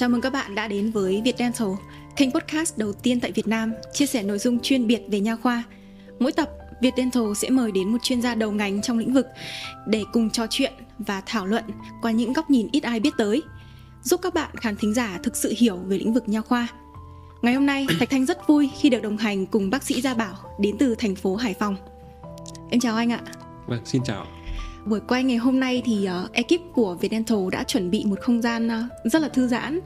Chào mừng các bạn đã đến với Việt Dental, kênh podcast đầu tiên tại Việt Nam chia sẻ nội dung chuyên biệt về nha khoa. Mỗi tập, Việt Dental sẽ mời đến một chuyên gia đầu ngành trong lĩnh vực để cùng trò chuyện và thảo luận qua những góc nhìn ít ai biết tới, giúp các bạn khán thính giả thực sự hiểu về lĩnh vực nha khoa. Ngày hôm nay, Thạch Thanh rất vui khi được đồng hành cùng bác sĩ Gia Bảo đến từ thành phố Hải Phòng. Em chào anh ạ. Vâng, xin chào. Buổi quay ngày hôm nay thì uh, ekip của Vietdental đã chuẩn bị một không gian uh, rất là thư giãn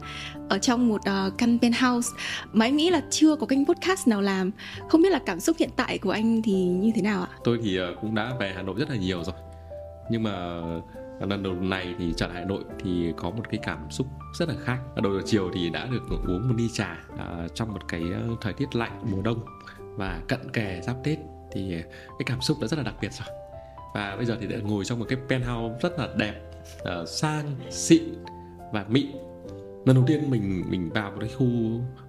ở trong một uh, căn penthouse mà anh nghĩ là chưa có kênh podcast nào làm. Không biết là cảm xúc hiện tại của anh thì như thế nào ạ? Tôi thì uh, cũng đã về Hà Nội rất là nhiều rồi. Nhưng mà lần đầu này thì trở lại Hà Nội thì có một cái cảm xúc rất là khác. Đầu giờ chiều thì đã được uống một ly trà uh, trong một cái thời tiết lạnh mùa đông và cận kề giáp Tết thì cái cảm xúc đã rất là đặc biệt rồi và bây giờ thì đã ngồi trong một cái penthouse rất là đẹp uh, sang xịn và mịn lần đầu tiên mình mình vào một cái khu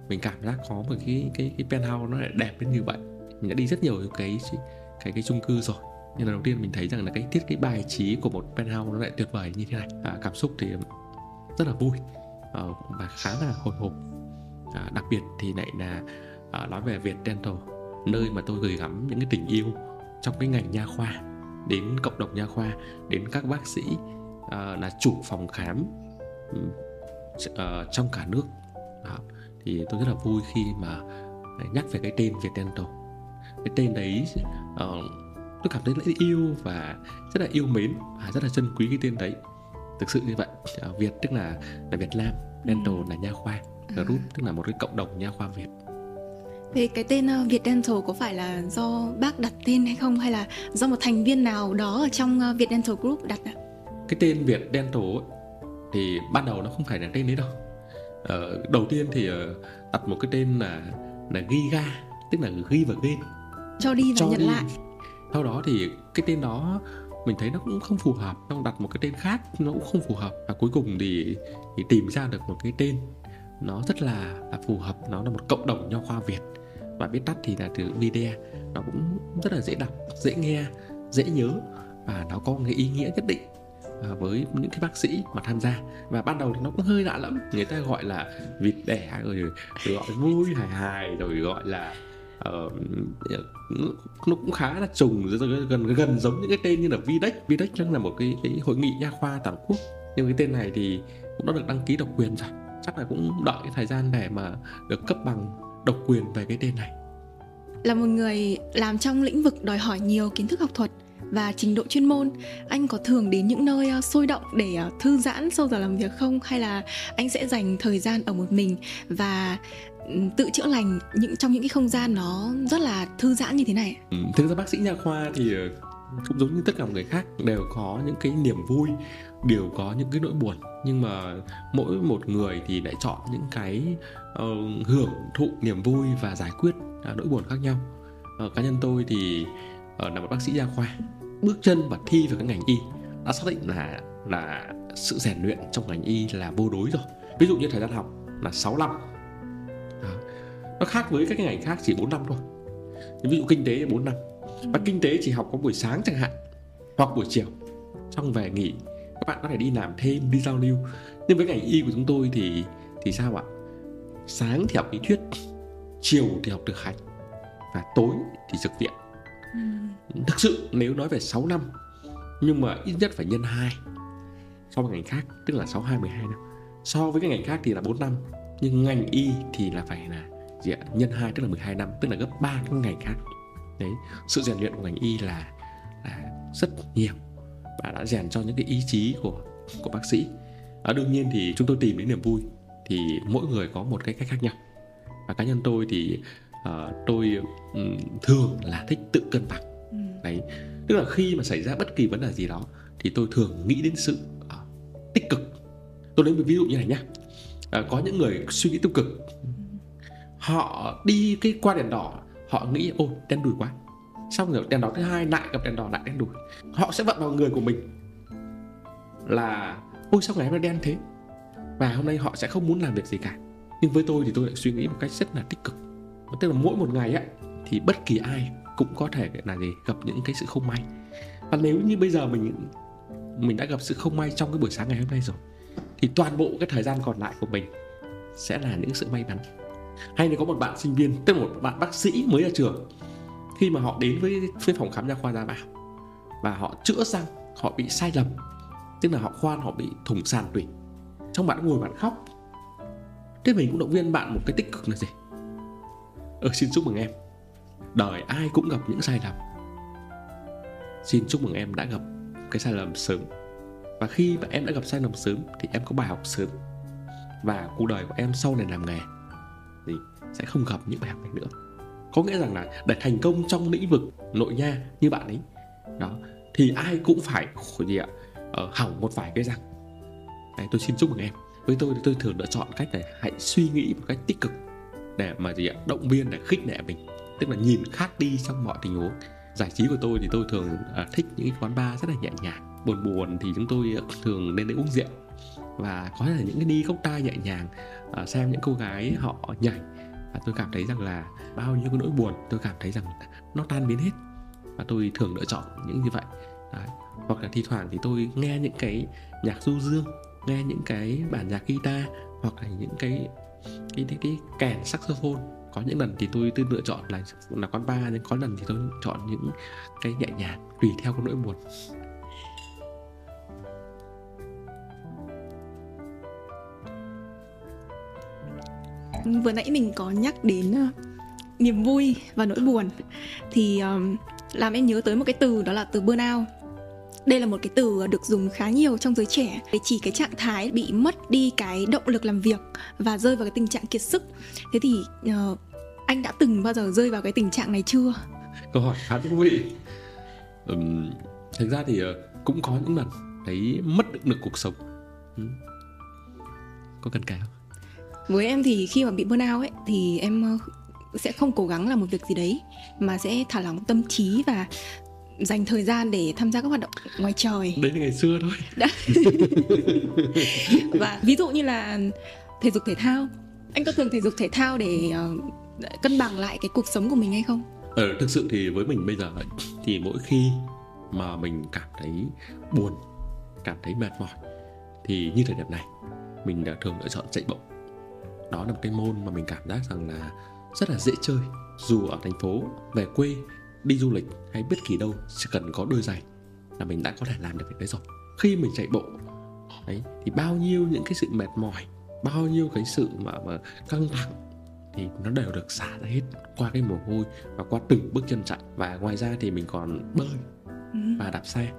mình cảm giác có một cái cái cái penthouse nó lại đẹp đến như vậy. Mình đã đi rất nhiều cái cái cái chung cư rồi. Nhưng lần đầu tiên mình thấy rằng là cái thiết cái bài trí của một penthouse nó lại tuyệt vời như thế này. À, cảm xúc thì rất là vui à, và khá là hồi hộp. À, đặc biệt thì lại là à, nói về Việt Dental nơi mà tôi gửi gắm những cái tình yêu trong cái ngành nha khoa đến cộng đồng nha khoa đến các bác sĩ uh, là chủ phòng khám uh, trong cả nước. Đó. thì tôi rất là vui khi mà nhắc về cái tên Việt Dental cái tên đấy uh, tôi cảm thấy rất yêu và rất là yêu mến và rất là trân quý cái tên đấy. Thực sự như vậy uh, Việt tức là là Việt Nam Dental là nha khoa Group tức là một cái cộng đồng nha khoa Việt Thế cái tên uh, Việt Dental có phải là do bác đặt tên hay không hay là do một thành viên nào đó ở trong uh, Việt Dental Group đặt ạ? Cái tên Việt Dental ấy, thì ban đầu nó không phải là tên đấy đâu. Ờ, đầu tiên thì uh, đặt một cái tên là là Giga, tức là ghi và gain. Cho đi và cho nhận đi. lại. Sau đó thì cái tên đó mình thấy nó cũng không phù hợp, xong đặt một cái tên khác nó cũng không phù hợp và cuối cùng thì thì tìm ra được một cái tên nó rất là, là phù hợp nó là một cộng đồng nho khoa Việt và viết tắt thì là từ video. Nó cũng rất là dễ đọc dễ nghe dễ nhớ và nó có một cái ý nghĩa nhất định à, với những cái bác sĩ mà tham gia. Và ban đầu thì nó cũng hơi lạ lắm người ta gọi là vịt đẻ rồi, rồi gọi vui hài hài rồi gọi là uh, nó cũng khá là trùng gần gần giống những cái tên như là Videx Videx là một cái, cái hội nghị nha khoa toàn quốc. Nhưng cái tên này thì cũng đã được đăng ký độc quyền rồi. Chắc là cũng đợi cái thời gian để mà được cấp bằng độc quyền về cái tên này? Là một người làm trong lĩnh vực đòi hỏi nhiều kiến thức học thuật và trình độ chuyên môn. Anh có thường đến những nơi ờ, sôi động để ờ, thư giãn sau giờ làm việc không? Hay là anh sẽ dành thời gian ở một mình và ừ, tự chữa lành những trong những cái không gian nó rất là thư giãn như thế này? Ừ, thực ra bác sĩ nha khoa thì ờ, cũng giống như tất cả mọi người khác đều có những cái niềm vui đều có những cái nỗi buồn. Nhưng mà mỗi một người thì lại chọn những cái uh, hưởng thụ niềm vui và giải quyết uh, nỗi buồn khác nhau. Uh, cá nhân tôi thì uh, là một bác sĩ nha khoa bước chân và thi vào cái ngành y đã xác định là là sự rèn luyện trong ngành y là vô đối rồi. Ví dụ như thời gian học là 6 năm. Đó. nó khác với các ngành khác chỉ 4 năm thôi. Ví dụ kinh tế là 4 năm. Và kinh tế chỉ học có buổi sáng chẳng hạn hoặc buổi chiều xong về nghỉ các bạn có thể đi làm thêm đi giao lưu. Nhưng với ngành y của chúng tôi thì thì sao ạ? Sáng thì học lý thuyết chiều thì học thực hành và tối thì thực viện. Ừ. thực sự nếu nói về 6 năm nhưng mà ít nhất phải nhân 2 so với ngành khác tức là 6 2 12 năm. So với cái ngành khác thì là 4 năm nhưng ngành y thì là phải là gì ạ? nhân 2 tức là 12 năm tức là gấp 3 cái ngành khác. Đấy sự rèn luyện của ngành y là là rất nhiều và đã rèn cho những cái ý chí của của bác sĩ. À, đương nhiên thì chúng tôi tìm đến niềm vui thì mỗi người có một cái cách khác nhau. Và cá nhân tôi thì uh, tôi um, thường là thích tự cân bằng. Ừ. đấy tức là khi mà xảy ra bất kỳ vấn đề gì đó thì tôi thường nghĩ đến sự uh, tích cực. Tôi lấy một ví dụ như này nhá. Uh, có những người suy nghĩ tiêu cực. Ừ. họ đi cái qua đèn đỏ họ nghĩ ô đen đùi quá xong rồi đèn đỏ thứ hai lại gặp đèn đỏ lại đen đủi. Họ sẽ vận vào người của mình. Là, ôi, sao ngày hôm nay đen thế? Và hôm nay họ sẽ không muốn làm việc gì cả. Nhưng với tôi thì tôi lại suy nghĩ một cách rất là tích cực. Tức là mỗi một ngày á, thì bất kỳ ai cũng có thể là gì, gặp những cái sự không may. Và nếu như bây giờ mình mình đã gặp sự không may trong cái buổi sáng ngày hôm nay rồi, thì toàn bộ cái thời gian còn lại của mình sẽ là những sự may mắn. Hay nếu có một bạn sinh viên, tức là một bạn bác sĩ mới ra trường khi mà họ đến với với phòng khám nha khoa gia bảo và họ chữa răng, họ bị sai lầm, tức là họ khoan, họ bị thủng sàn tủy. Trong bạn ngồi bạn khóc. Thế mình cũng động viên bạn một cái tích cực là gì? Ờ xin chúc mừng em. Đời ai cũng gặp những sai lầm. Xin chúc mừng em đã gặp cái sai lầm sớm. Và khi mà em đã gặp sai lầm sớm thì em có bài học sớm. Và cuộc đời của em sau này làm nghề thì sẽ không gặp những bài học này nữa có nghĩa rằng là để thành công trong lĩnh vực nội nha như bạn ấy đó thì ai cũng phải gì ạ ờ, hỏng một vài cái răng. Đấy, tôi xin chúc mừng em. Với tôi thì tôi thường lựa chọn cách này hãy suy nghĩ một cách tích cực để mà gì ạ động viên để khích lệ mình. Tức là nhìn khác đi trong mọi tình huống. Giải trí của tôi thì tôi thường à, thích những quán bar rất là nhẹ nhàng. Buồn buồn thì chúng tôi ờ, thường nên đi uống rượu. Và có thể là những cái đi cốc tai nhẹ nhàng ờ, xem những cô gái họ nhảy và tôi cảm thấy rằng là bao nhiêu cái nỗi buồn tôi cảm thấy rằng nó tan biến hết. Và tôi thường lựa chọn những như vậy. Đấy. hoặc là thi thoảng thì tôi nghe những cái nhạc du dương nghe những cái bản nhạc guitar hoặc là những cái cái cái, cái kèn saxophone. Có những lần thì tôi tôi lựa chọn là là con ba nhưng có lần thì tôi chọn những cái nhẹ nhàng tùy theo cái nỗi buồn. Vừa nãy mình có nhắc đến uh, niềm vui và nỗi buồn. Thì um, làm em nhớ tới một cái từ đó là từ burnout. Đây là một cái từ ờ, được dùng khá nhiều trong giới trẻ. Để chỉ cái trạng thái bị mất đi cái động lực làm việc và rơi vào cái tình trạng kiệt sức. Thế thì uh, anh đã từng bao giờ rơi vào cái tình trạng này chưa? Câu hỏi khá thú vị. Um, thực ra thì uh, cũng có những lần thấy mất động lực cuộc sống. Ừ. có cần kể không? Với em thì khi mà bị burnout ấy thì em sẽ không cố gắng làm một việc gì đấy mà sẽ thả lỏng tâm trí và dành thời gian để tham gia các hoạt động ngoài trời. Đấy là ngày xưa thôi. Đã. và ví dụ như là thể dục thể thao. Anh có thường thể dục thể thao để uh, cân bằng lại cái cuộc sống của mình hay không? Ờ thực sự thì với mình bây giờ ấy, thì mỗi khi mà mình cảm thấy buồn cảm thấy mệt mỏi thì như thời điểm này mình đã thường lựa chọn chạy bộ đó là một cái môn mà mình cảm giác rằng là rất là dễ chơi dù ở thành phố về quê đi du lịch hay bất kỳ đâu chỉ cần có đôi giày là mình đã có thể làm được việc đấy rồi khi mình chạy bộ đấy thì bao nhiêu những cái sự mệt mỏi bao nhiêu cái sự mà, mà căng thẳng thì nó đều được xả ra hết qua cái mồ hôi và qua từng bước chân chạy và ngoài ra thì mình còn bơi ừ. và đạp xe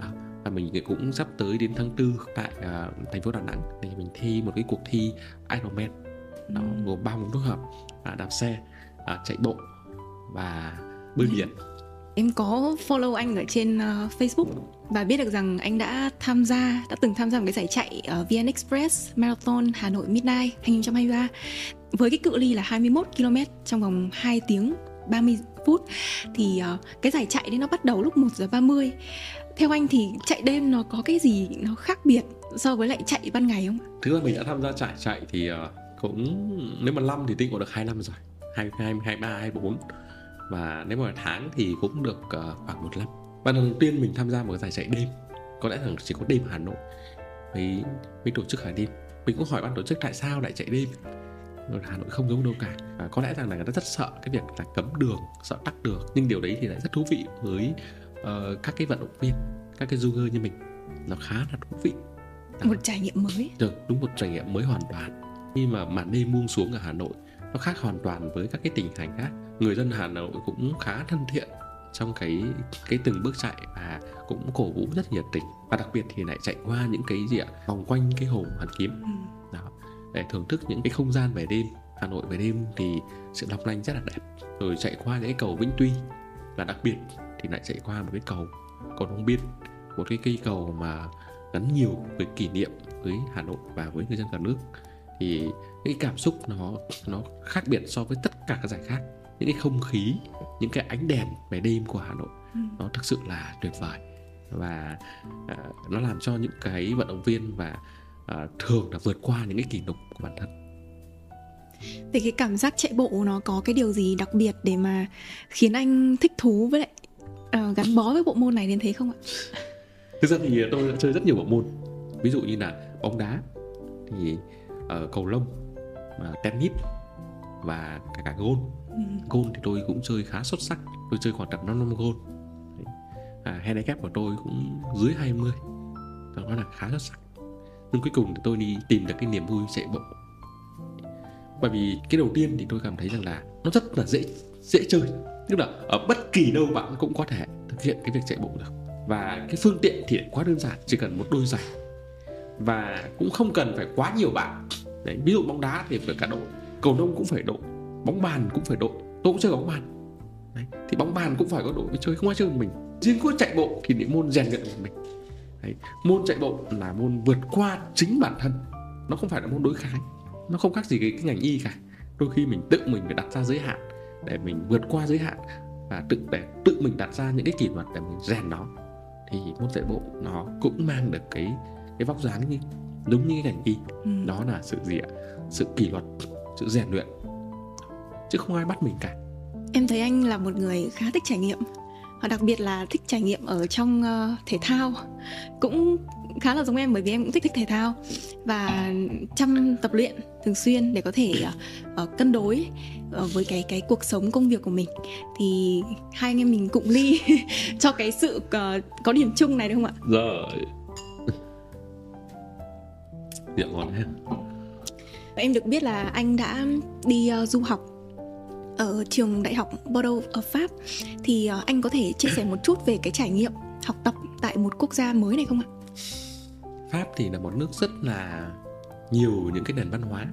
đó. và mình cũng sắp tới đến tháng tư tại uh, thành phố Đà Nẵng để mình thi một cái cuộc thi Ironman ừ. gồm ba môn phối hợp à, đạp xe à, chạy bộ và bơi ừ. biển em có follow anh ở trên uh, Facebook và biết được rằng anh đã tham gia đã từng tham gia một cái giải chạy ở VN Express Marathon Hà Nội Midnight 2023 với cái cự ly là 21 km trong vòng 2 tiếng 30 phút thì uh, cái giải chạy đấy nó bắt đầu lúc 1 giờ 30 theo anh thì chạy đêm nó có cái gì nó khác biệt so với lại chạy ban ngày không? Thực ra mình đã tham gia chạy chạy thì uh, cũng nếu mà năm thì tinh cũng được hai năm rồi hai hai hai ba hai bốn. Và nếu mà tháng thì cũng được uh, khoảng một năm. Lần đầu tiên mình tham gia một giải chạy đêm. Có lẽ là chỉ có đêm Hà Nội. Với với tổ chức Hải đêm. Mình cũng hỏi ban tổ chức tại sao lại chạy đêm. Hà Nội không giống đâu cả. Và có lẽ rằng là người ta rất sợ cái việc là cấm đường sợ tắc đường. Nhưng điều đấy thì lại rất thú vị với uh, các cái vận động viên các cái du như mình. Nó khá là thú vị. Đó. một trải nghiệm mới. Được đúng một trải nghiệm mới hoàn toàn khi mà màn đêm buông xuống ở Hà Nội nó khác hoàn toàn với các cái tỉnh thành khác. Người dân Hà Nội cũng khá thân thiện trong cái cái từng bước chạy và cũng cổ vũ rất nhiệt tình. Và đặc biệt thì lại chạy qua những cái gì ạ? Vòng quanh cái hồ hoàn kiếm. Ừ. đó để thưởng thức những cái không gian về đêm. Hà Nội về đêm thì sự long lanh rất là đẹp. Rồi chạy qua những cái cầu Vĩnh Tuy và đặc biệt thì lại chạy qua một cái cầu cầu Long Biên một cái cây cầu mà gắn nhiều với kỷ niệm với Hà Nội và với người dân cả nước thì cái cảm xúc nó nó khác biệt so với tất cả các giải khác. Những cái không khí những cái ánh đèn về đêm của Hà Nội ừ. nó thực sự là tuyệt vời. Và uh, nó làm cho những cái vận động viên và uh, thường là vượt qua những cái kỷ lục của bản thân. Thì cái cảm giác chạy bộ nó có cái điều gì đặc biệt để mà khiến anh thích thú với lại uh, gắn bó với bộ môn này đến thế không ạ? Thực ra thì tôi đã chơi rất nhiều bộ môn. Ví dụ như là bóng đá. Thì uh, cầu lông uh, tennis và cả cả gôn. Ừ. gôn thì tôi cũng chơi khá xuất sắc tôi chơi khoảng tầm 5 năm gôn. À, handicap của tôi cũng dưới 20 tôi nói là khá xuất sắc. Nhưng cuối cùng thì tôi đi tìm được cái niềm vui chạy bộ. Bởi vì cái đầu tiên thì tôi cảm thấy rằng là nó rất là dễ dễ chơi. Tức là ở bất kỳ đâu bạn cũng có thể thực hiện cái việc chạy bộ được. Và cái phương tiện thì quá đơn giản chỉ cần một đôi giày và cũng không cần phải quá nhiều bạn. Đấy ví dụ bóng đá thì phải cả đội cầu lông cũng phải đội bóng bàn cũng phải đội tôi cũng chơi bóng bàn. Đấy. thì bóng bàn cũng phải có đội chơi không ai chơi mình. Riêng có chạy bộ thì những môn rèn luyện của mình. Đấy. môn chạy bộ là môn vượt qua chính bản thân. Nó không phải là môn đối kháng nó không khác gì cái, cái ngành y cả. Đôi khi mình tự mình phải đặt ra giới hạn để mình vượt qua giới hạn và tự để tự mình đặt ra những cái kỷ luật để mình rèn nó. Thì môn chạy bộ nó cũng mang được cái cái vóc dáng như đúng như cái ngành y. Ừ. đó là sự gì ạ? Sự kỷ luật sự rèn luyện. Chứ không ai bắt mình cả. Em thấy anh là một người khá thích trải nghiệm. Và đặc biệt là thích trải nghiệm ở trong uh, thể thao. Cũng khá là giống em bởi vì em cũng thích thích thể thao. Và chăm tập luyện thường xuyên để có thể uh, uh, cân đối uh, với cái cái cuộc sống công việc của mình thì hai anh em mình cụng ly cho cái sự uh, có điểm chung này được không ạ? Rồi. Dạ ngon hết. Em được biết là anh đã đi uh, du học ở trường đại học Bordeaux ở Pháp thì uh, anh có thể chia sẻ một chút về cái trải nghiệm học tập tại một quốc gia mới này không ạ? Pháp thì là một nước rất là nhiều những cái nền văn hóa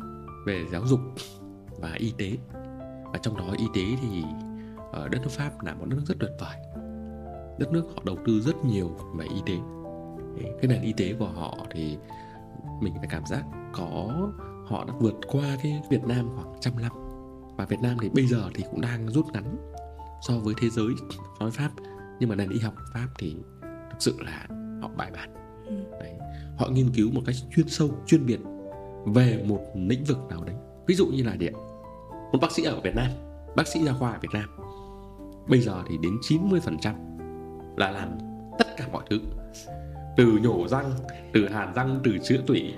về giáo dục và y tế và trong đó y tế thì ở đất nước Pháp là một nước rất tuyệt vời đất nước họ đầu tư rất nhiều về y tế cái nền y tế của họ thì mình phải cảm giác có họ đã vượt qua cái Việt Nam khoảng trăm năm. Và Việt Nam thì bây giờ thì cũng đang rút ngắn so với thế giới với Pháp. Nhưng mà nền y học Pháp thì thực sự là họ bài bản. Ừ. đấy. họ nghiên cứu một cách chuyên sâu chuyên biệt về một lĩnh vực nào đấy. Ví dụ như là điện một bác sĩ ở Việt Nam bác sĩ nha khoa ở Việt Nam. Bây giờ thì đến 90% là làm tất cả mọi thứ từ nhổ răng từ hàn răng từ chữa tủy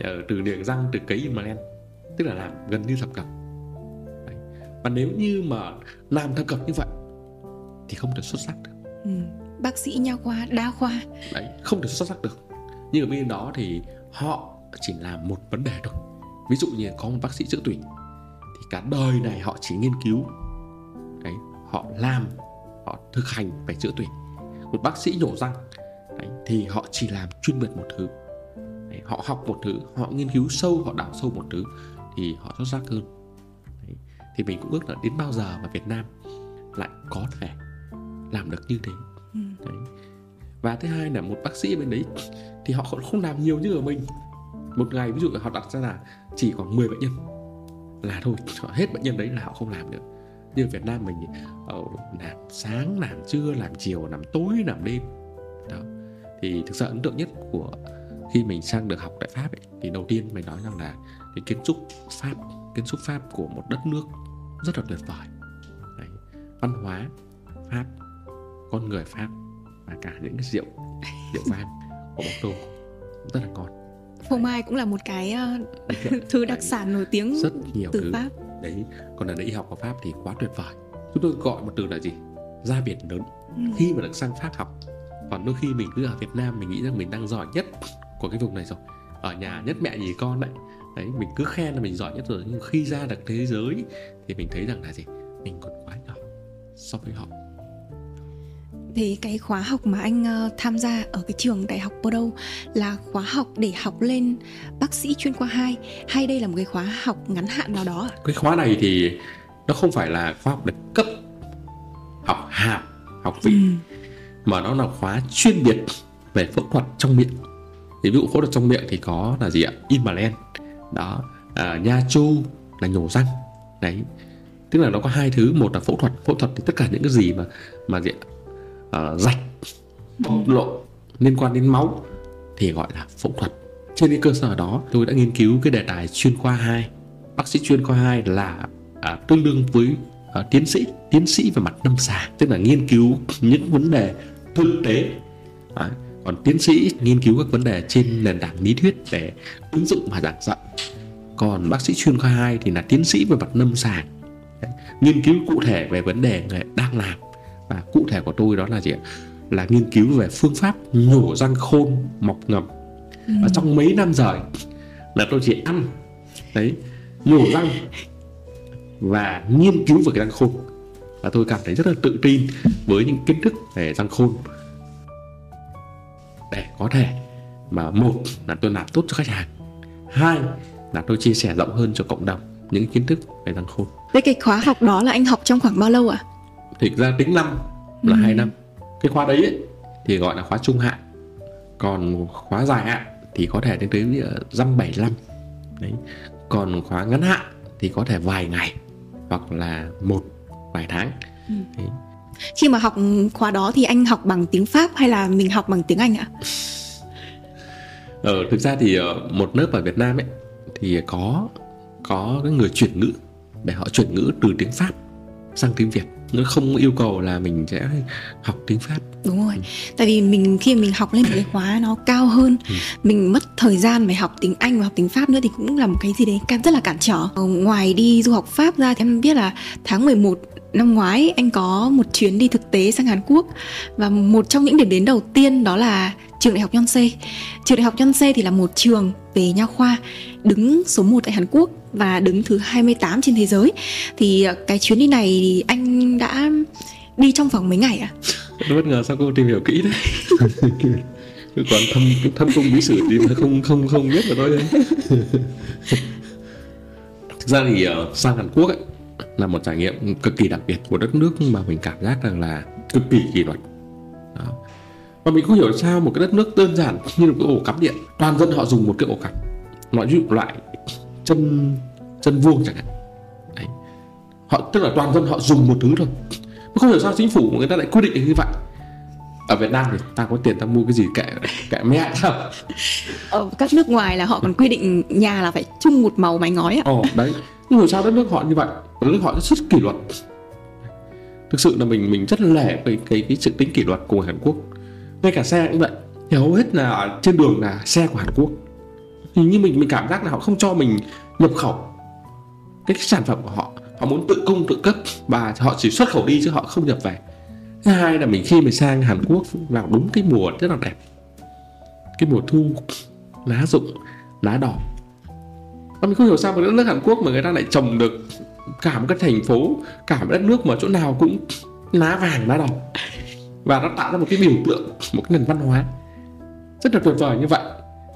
ờ, từ niềng răng từ cấy implant tức là làm gần như thập cẩm. Và nếu như mà làm thập cẩm như vậy thì không thể xuất sắc được. Ừ. bác sĩ nha khoa đa khoa. Đấy không thể xuất sắc được. Nhưng ở bên đó thì họ chỉ làm một vấn đề thôi. Ví dụ như có một bác sĩ chữa tủy thì cả đời này họ chỉ nghiên cứu. Đấy họ làm họ thực hành phải chữa tủy. Một bác sĩ nhổ răng đấy, thì họ chỉ làm chuyên biệt một thứ. Đấy, họ học một thứ họ nghiên cứu sâu họ đào sâu một thứ thì họ xuất sắc hơn. Đấy, thì mình cũng ước là đến bao giờ mà Việt Nam lại có thể làm được như thế. Ừ. đấy. và thứ hai là một bác sĩ bên đấy thì họ không làm nhiều như ở mình. Một ngày ví dụ họ đặt ra là chỉ khoảng 10 bệnh nhân là thôi hết bệnh nhân đấy là họ không làm được. Như Việt Nam mình uh, làm sáng làm trưa làm chiều làm tối làm đêm. Đó thì thực sự ấn tượng nhất của khi mình sang được học tại Pháp ấy, thì đầu tiên mình nói rằng là cái kiến trúc Pháp kiến trúc Pháp của một đất nước rất là tuyệt vời Đấy. văn hóa Pháp con người Pháp và cả những cái rượu rượu vang của Bordeaux rất là ngon phô mai cũng là một cái uh, thứ đặc sản nổi tiếng rất nhiều từ thứ. Pháp đấy còn ở đây y học của Pháp thì quá tuyệt vời chúng tôi gọi một từ là gì ra biển lớn ừ. khi mà được sang Pháp học còn đôi khi mình cứ ở Việt Nam mình nghĩ rằng mình đang giỏi nhất của cái vùng này rồi. Ở nhà nhất mẹ gì con đấy. Đấy mình cứ khen là mình giỏi nhất rồi nhưng khi ra được thế giới thì mình thấy rằng là gì? Mình còn quá nhỏ so với họ. Thì cái khóa học mà anh uh, tham gia ở cái trường đại học Bordeaux là khóa học để học lên bác sĩ chuyên khoa 2 hay đây là một cái khóa học ngắn hạn nào đó Cái khóa này thì nó không phải là khóa học được cấp học hàm, học vị. Ừ mà nó là khóa chuyên biệt về phẫu thuật trong miệng. Thì ví dụ phẫu thuật trong miệng thì có là gì ạ? Implant. Đó, à, nha chu là nhổ răng. Đấy. Tức là nó có hai thứ, một là phẫu thuật, phẫu thuật thì tất cả những cái gì mà mà gì ạ? À, rạch bộc lộ liên quan đến máu thì gọi là phẫu thuật trên cái cơ sở đó tôi đã nghiên cứu cái đề tài chuyên khoa 2 bác sĩ chuyên khoa 2 là à, tương đương với à, tiến sĩ tiến sĩ về mặt lâm sàng tức là nghiên cứu những vấn đề thực tế Đấy. còn tiến sĩ nghiên cứu các vấn đề trên nền tảng lý thuyết để ứng dụng và giảng dạy còn bác sĩ chuyên khoa 2 thì là tiến sĩ về mặt lâm sàng Đấy. nghiên cứu cụ thể về vấn đề người đang làm và cụ thể của tôi đó là gì là nghiên cứu về phương pháp nhổ răng khôn mọc ngầm ừ. và trong mấy năm rồi là tôi chỉ ăn đấy nhổ răng và nghiên cứu về cái răng khôn và tôi cảm thấy rất là tự tin với những kiến thức về răng khôn để có thể mà một là tôi làm tốt cho khách hàng hai là tôi chia sẻ rộng hơn cho cộng đồng những kiến thức về răng khôn Thế cái khóa học đó là anh học trong khoảng bao lâu ạ? À? Thực ra tính năm là ừ. 2 năm Cái khóa đấy ấy, thì gọi là khóa trung hạn Còn khóa dài hạn thì có thể đến tới dăm bảy năm đấy còn khóa ngắn hạn thì có thể vài ngày hoặc là một vài tháng ừ. đấy. khi mà học khóa đó thì anh học bằng tiếng pháp hay là mình học bằng tiếng anh ạ ờ, thực ra thì ờ, một lớp ở việt nam ấy thì có có cái người chuyển ngữ để họ chuyển ngữ từ tiếng pháp sang tiếng việt nó không yêu cầu là mình sẽ học tiếng pháp đúng rồi ừ. tại vì mình khi mình học lên một cái khóa nó cao hơn ừ. mình mất thời gian phải học tiếng anh và học tiếng pháp nữa thì cũng là một cái gì đấy rất là cản trở ờ, ngoài đi du học pháp ra thì em biết là tháng 11 năm ngoái anh có một chuyến đi thực tế sang Hàn Quốc và một trong những điểm đến đầu tiên đó là trường đại học Yonsei. Trường đại học Yonsei thì là một trường về nha khoa đứng số 1 tại Hàn Quốc và đứng thứ 28 trên thế giới. Thì ờ, cái chuyến đi này thì anh đã đi trong vòng mấy ngày ạ? À? Bất ngờ sao cô tìm hiểu kỹ đấy. còn thâm thâm cung bí sử thì không không không biết là thôi đấy. Thực ra thì uh, sang Hàn Quốc ấy là một trải nghiệm cực kỳ đặc biệt của đất nước mà mình cảm giác rằng là cực kỳ kỷ luật. Đó. và mình không hiểu sao một cái đất nước đơn giản như một cái ổ cắm điện toàn dân họ dùng một cái ổ cắm. Loại ví dụ loại chân chân vuông chẳng hạn. Đấy. họ tức là toàn dân họ dùng một thứ thôi. Không hiểu sao chính phủ của người ta lại quyết định như vậy. Ở Việt Nam thì ta có tiền ta mua cái gì kệ kệ mẹ sao ở các nước ngoài là họ còn quy định nhà là phải chung một màu mái ngói ạ. Ồ đấy nhưng mà sao đất nước họ như vậy? Đất nước họ rất kỷ luật. Thực sự là mình mình rất lẻ về cái cái sự tính kỷ luật của Hàn Quốc. Ngay cả xe cũng vậy. Thì hầu hết là trên đường là xe của Hàn Quốc. Thì như mình mình cảm giác là họ không cho mình nhập khẩu cái sản phẩm của họ. Họ muốn tự cung, tự cấp và họ chỉ xuất khẩu đi chứ họ không nhập về. Thứ hai là mình khi mình sang Hàn Quốc vào đúng cái mùa rất là đẹp. Cái mùa thu, lá rụng, lá đỏ và mình không hiểu sao một đất nước Hàn Quốc mà người ta lại trồng được cả một cái thành phố, cả một đất nước mà chỗ nào cũng lá vàng, lá đỏ. Và nó tạo ra một cái biểu tượng, một cái nền văn hóa. Rất là tuyệt vời như vậy.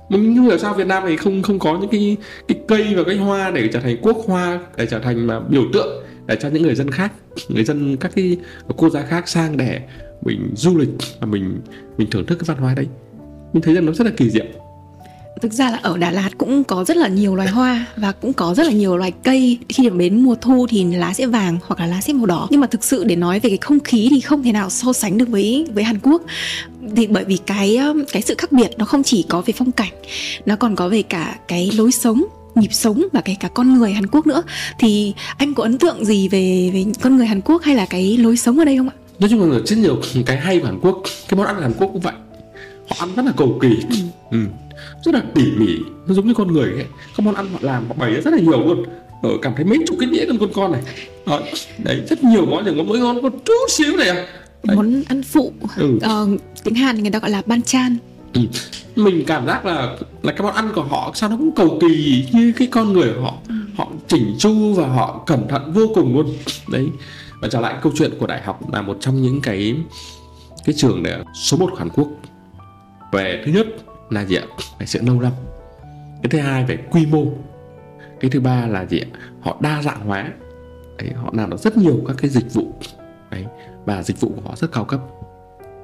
Mình không hiểu sao Việt Nam này không không có những cái cái cây và cái hoa để trở thành quốc hoa, để trở thành mà biểu tượng để cho những người dân khác, người dân các cái quốc gia khác sang để mình du lịch và mình mình thưởng thức cái văn hóa đấy. Mình thấy rằng nó rất là kỳ diệu thực ra là ở Đà Lạt cũng có rất là nhiều loài hoa và cũng có rất là nhiều loài cây. Khi điểm đến mùa thu thì lá sẽ vàng hoặc là lá sẽ màu đỏ. Nhưng mà thực sự để nói về cái không khí thì không thể nào so sánh được với với Hàn Quốc. Thì bởi vì cái cái sự khác biệt nó không chỉ có về phong cảnh nó còn có về cả cái lối sống nhịp sống và cái cả con người Hàn Quốc nữa. Thì anh có ấn tượng gì về về con người Hàn Quốc hay là cái lối sống ở đây không ạ? Nói chung là rất nhiều cái hay của Hàn Quốc cái món ăn Hàn Quốc cũng vậy. Họ ăn rất là cầu kỳ. Ừ. Ừ rất là tỉ mỉ nó giống như con người ấy. Các món ăn họ làm họ bày rất là nhiều luôn. Ở ờ, cảm thấy mấy chục cái đĩa con con con này. Đó, đấy rất nhiều món nhưng mỗi món có chút xíu này à. Đấy. món ăn phụ ừ. ờ, tiếng Hàn người ta gọi là banchan ừ. mình cảm giác là là cái món ăn của họ sao nó cũng cầu kỳ như cái con người của họ. Ừ. họ chỉnh chu và họ cẩn thận vô cùng luôn. Đấy. Và trở lại câu chuyện của đại học là một trong những cái cái trường để số 1 của Hàn Quốc. Về thứ nhất là gì ạ? Về sự lâu năm cái thứ hai về quy mô. Cái thứ ba là gì ạ? Họ đa dạng hóa. Đấy, họ làm được rất nhiều các cái dịch vụ. Đấy, và dịch vụ của họ rất cao cấp.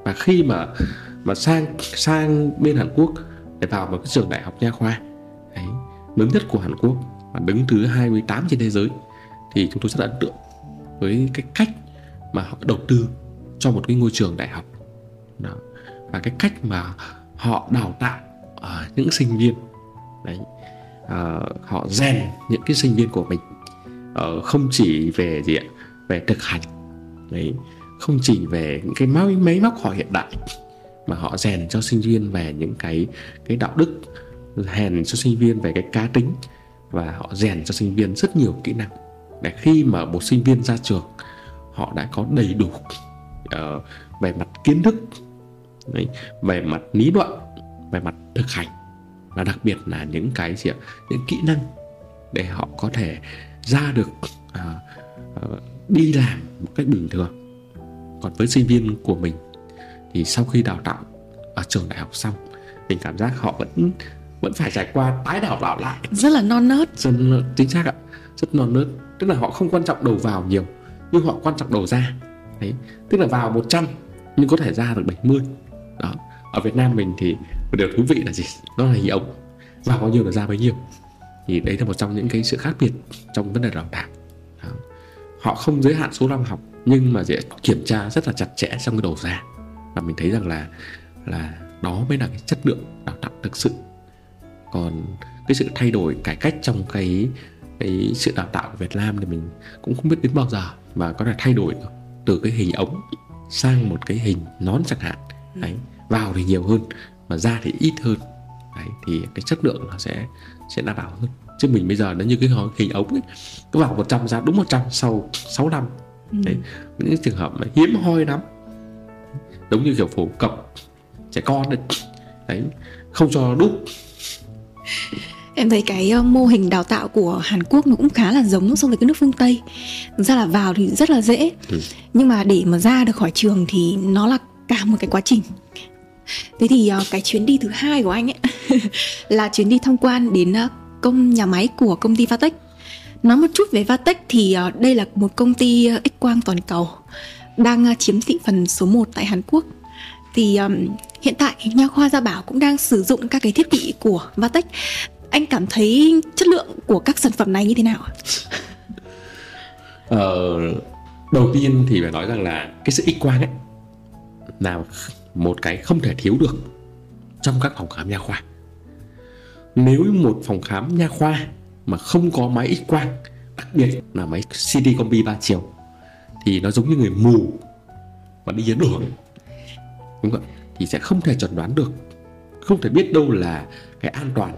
Và khi mà mà sang sang bên Hàn Quốc để vào một cái trường đại học nha khoa Đấy, lớn nhất của Hàn Quốc và đứng thứ 28 trên thế giới thì chúng tôi rất là ấn tượng với cái cách mà họ đầu tư cho một cái ngôi trường đại học. Đó. và cái cách mà họ đào tạo uh, những sinh viên. Đấy uh, họ rèn những cái sinh viên của mình uh, không chỉ về gì ạ về thực hành đấy không chỉ về những cái máy máy móc họ hiện đại mà họ rèn cho sinh viên về những cái cái đạo đức rèn cho sinh viên về cái cá tính và họ rèn cho sinh viên rất nhiều kỹ năng. Để khi mà một sinh viên ra trường họ đã có đầy đủ uh, về mặt kiến thức đấy, về mặt lý luận về mặt thực hành và đặc biệt là những cái gì ạ những kỹ năng để họ có thể ra được uh, uh, đi làm một cách bình thường. Còn với sinh viên của mình thì sau khi đào tạo ở trường đại học xong mình cảm giác họ vẫn vẫn phải trải qua tái đào tạo lại. Rất là non nớt. Rất chính xác ạ. Rất non nớt tức là họ không quan trọng đầu vào nhiều nhưng họ quan trọng đầu ra. Đấy tức là vào 100 nhưng có thể ra được 70 đó. Ở Việt Nam mình thì một điều thú vị là gì? Nó là hình ống. Vào bao nhiêu là ra bấy nhiêu. Thì đấy là một trong những cái sự khác biệt trong vấn đề đào tạo. Đó. họ không giới hạn số năm học, nhưng mà sẽ kiểm tra rất là chặt chẽ trong cái đầu ra. Và mình thấy rằng là là đó mới là cái chất lượng đào tạo thực sự. Còn cái sự thay đổi, cải cách trong cái cái sự đào tạo của Việt Nam thì mình cũng không biết đến bao giờ. Mà có thể thay đổi từ cái hình ống sang một cái hình nón chẳng hạn đấy vào thì nhiều hơn mà ra thì ít hơn đấy thì cái chất lượng nó sẽ sẽ đảm bảo hơn chứ mình bây giờ nó như cái hình ống ấy cứ vào 100 ra đúng 100 sau 6 năm ừ. đấy những trường hợp mà hiếm hoi lắm giống như kiểu phổ cập trẻ con đấy, đấy không cho đúc Em thấy cái ờ, mô hình đào tạo của Hàn Quốc nó cũng khá là giống so với cái nước phương Tây. Thực ra là vào thì rất là dễ. Ừ. Nhưng mà để mà ra được khỏi trường thì nó là cả một cái quá trình. Thế thì ờ, cái chuyến đi thứ hai của anh ấy là chuyến đi tham quan đến ờ, công nhà máy của công ty Vatech. Nói một chút về Vatech thì ờ, đây là một công ty X quang toàn cầu đang chiếm thị phần số 1 tại Hàn Quốc. Thì um, hiện tại nha khoa Gia Bảo cũng đang sử dụng các cái thiết bị của Vatech anh cảm thấy chất lượng của các sản phẩm này như thế nào ạ? Ờ, đầu tiên thì phải nói rằng là cái sự x quang ấy là một cái không thể thiếu được trong các phòng khám nha khoa. Nếu một phòng khám nha khoa mà không có máy x quang, đặc biệt là máy CD combi 3 chiều thì nó giống như người mù mà đi dưới đường đúng không thì sẽ không thể chẩn đoán được không thể biết đâu là cái an toàn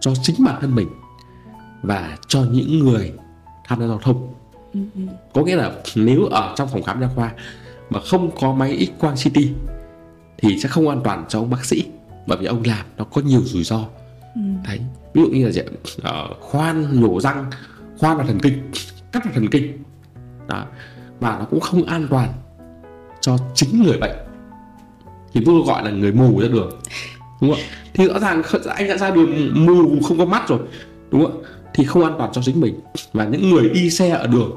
cho chính bản thân mình và cho những người tham gia giao thông ừ, ừ. có nghĩa là nếu ở trong phòng khám nha khoa mà không có máy x quang CT thì sẽ không an toàn cho ông bác sĩ. Bởi vì ông làm nó có nhiều rủi ro. Ừ. đấy ví dụ như là gì uh, khoan nhổ răng khoan là thần kinh cắt là thần kinh. Đó và nó cũng không an toàn cho chính người bệnh. Thì tôi gọi là người mù ra đường đúng không thì rõ ràng anh đã ra đường mù không có mắt rồi đúng không thì không an toàn cho chính mình. Và những người đi xe ở đường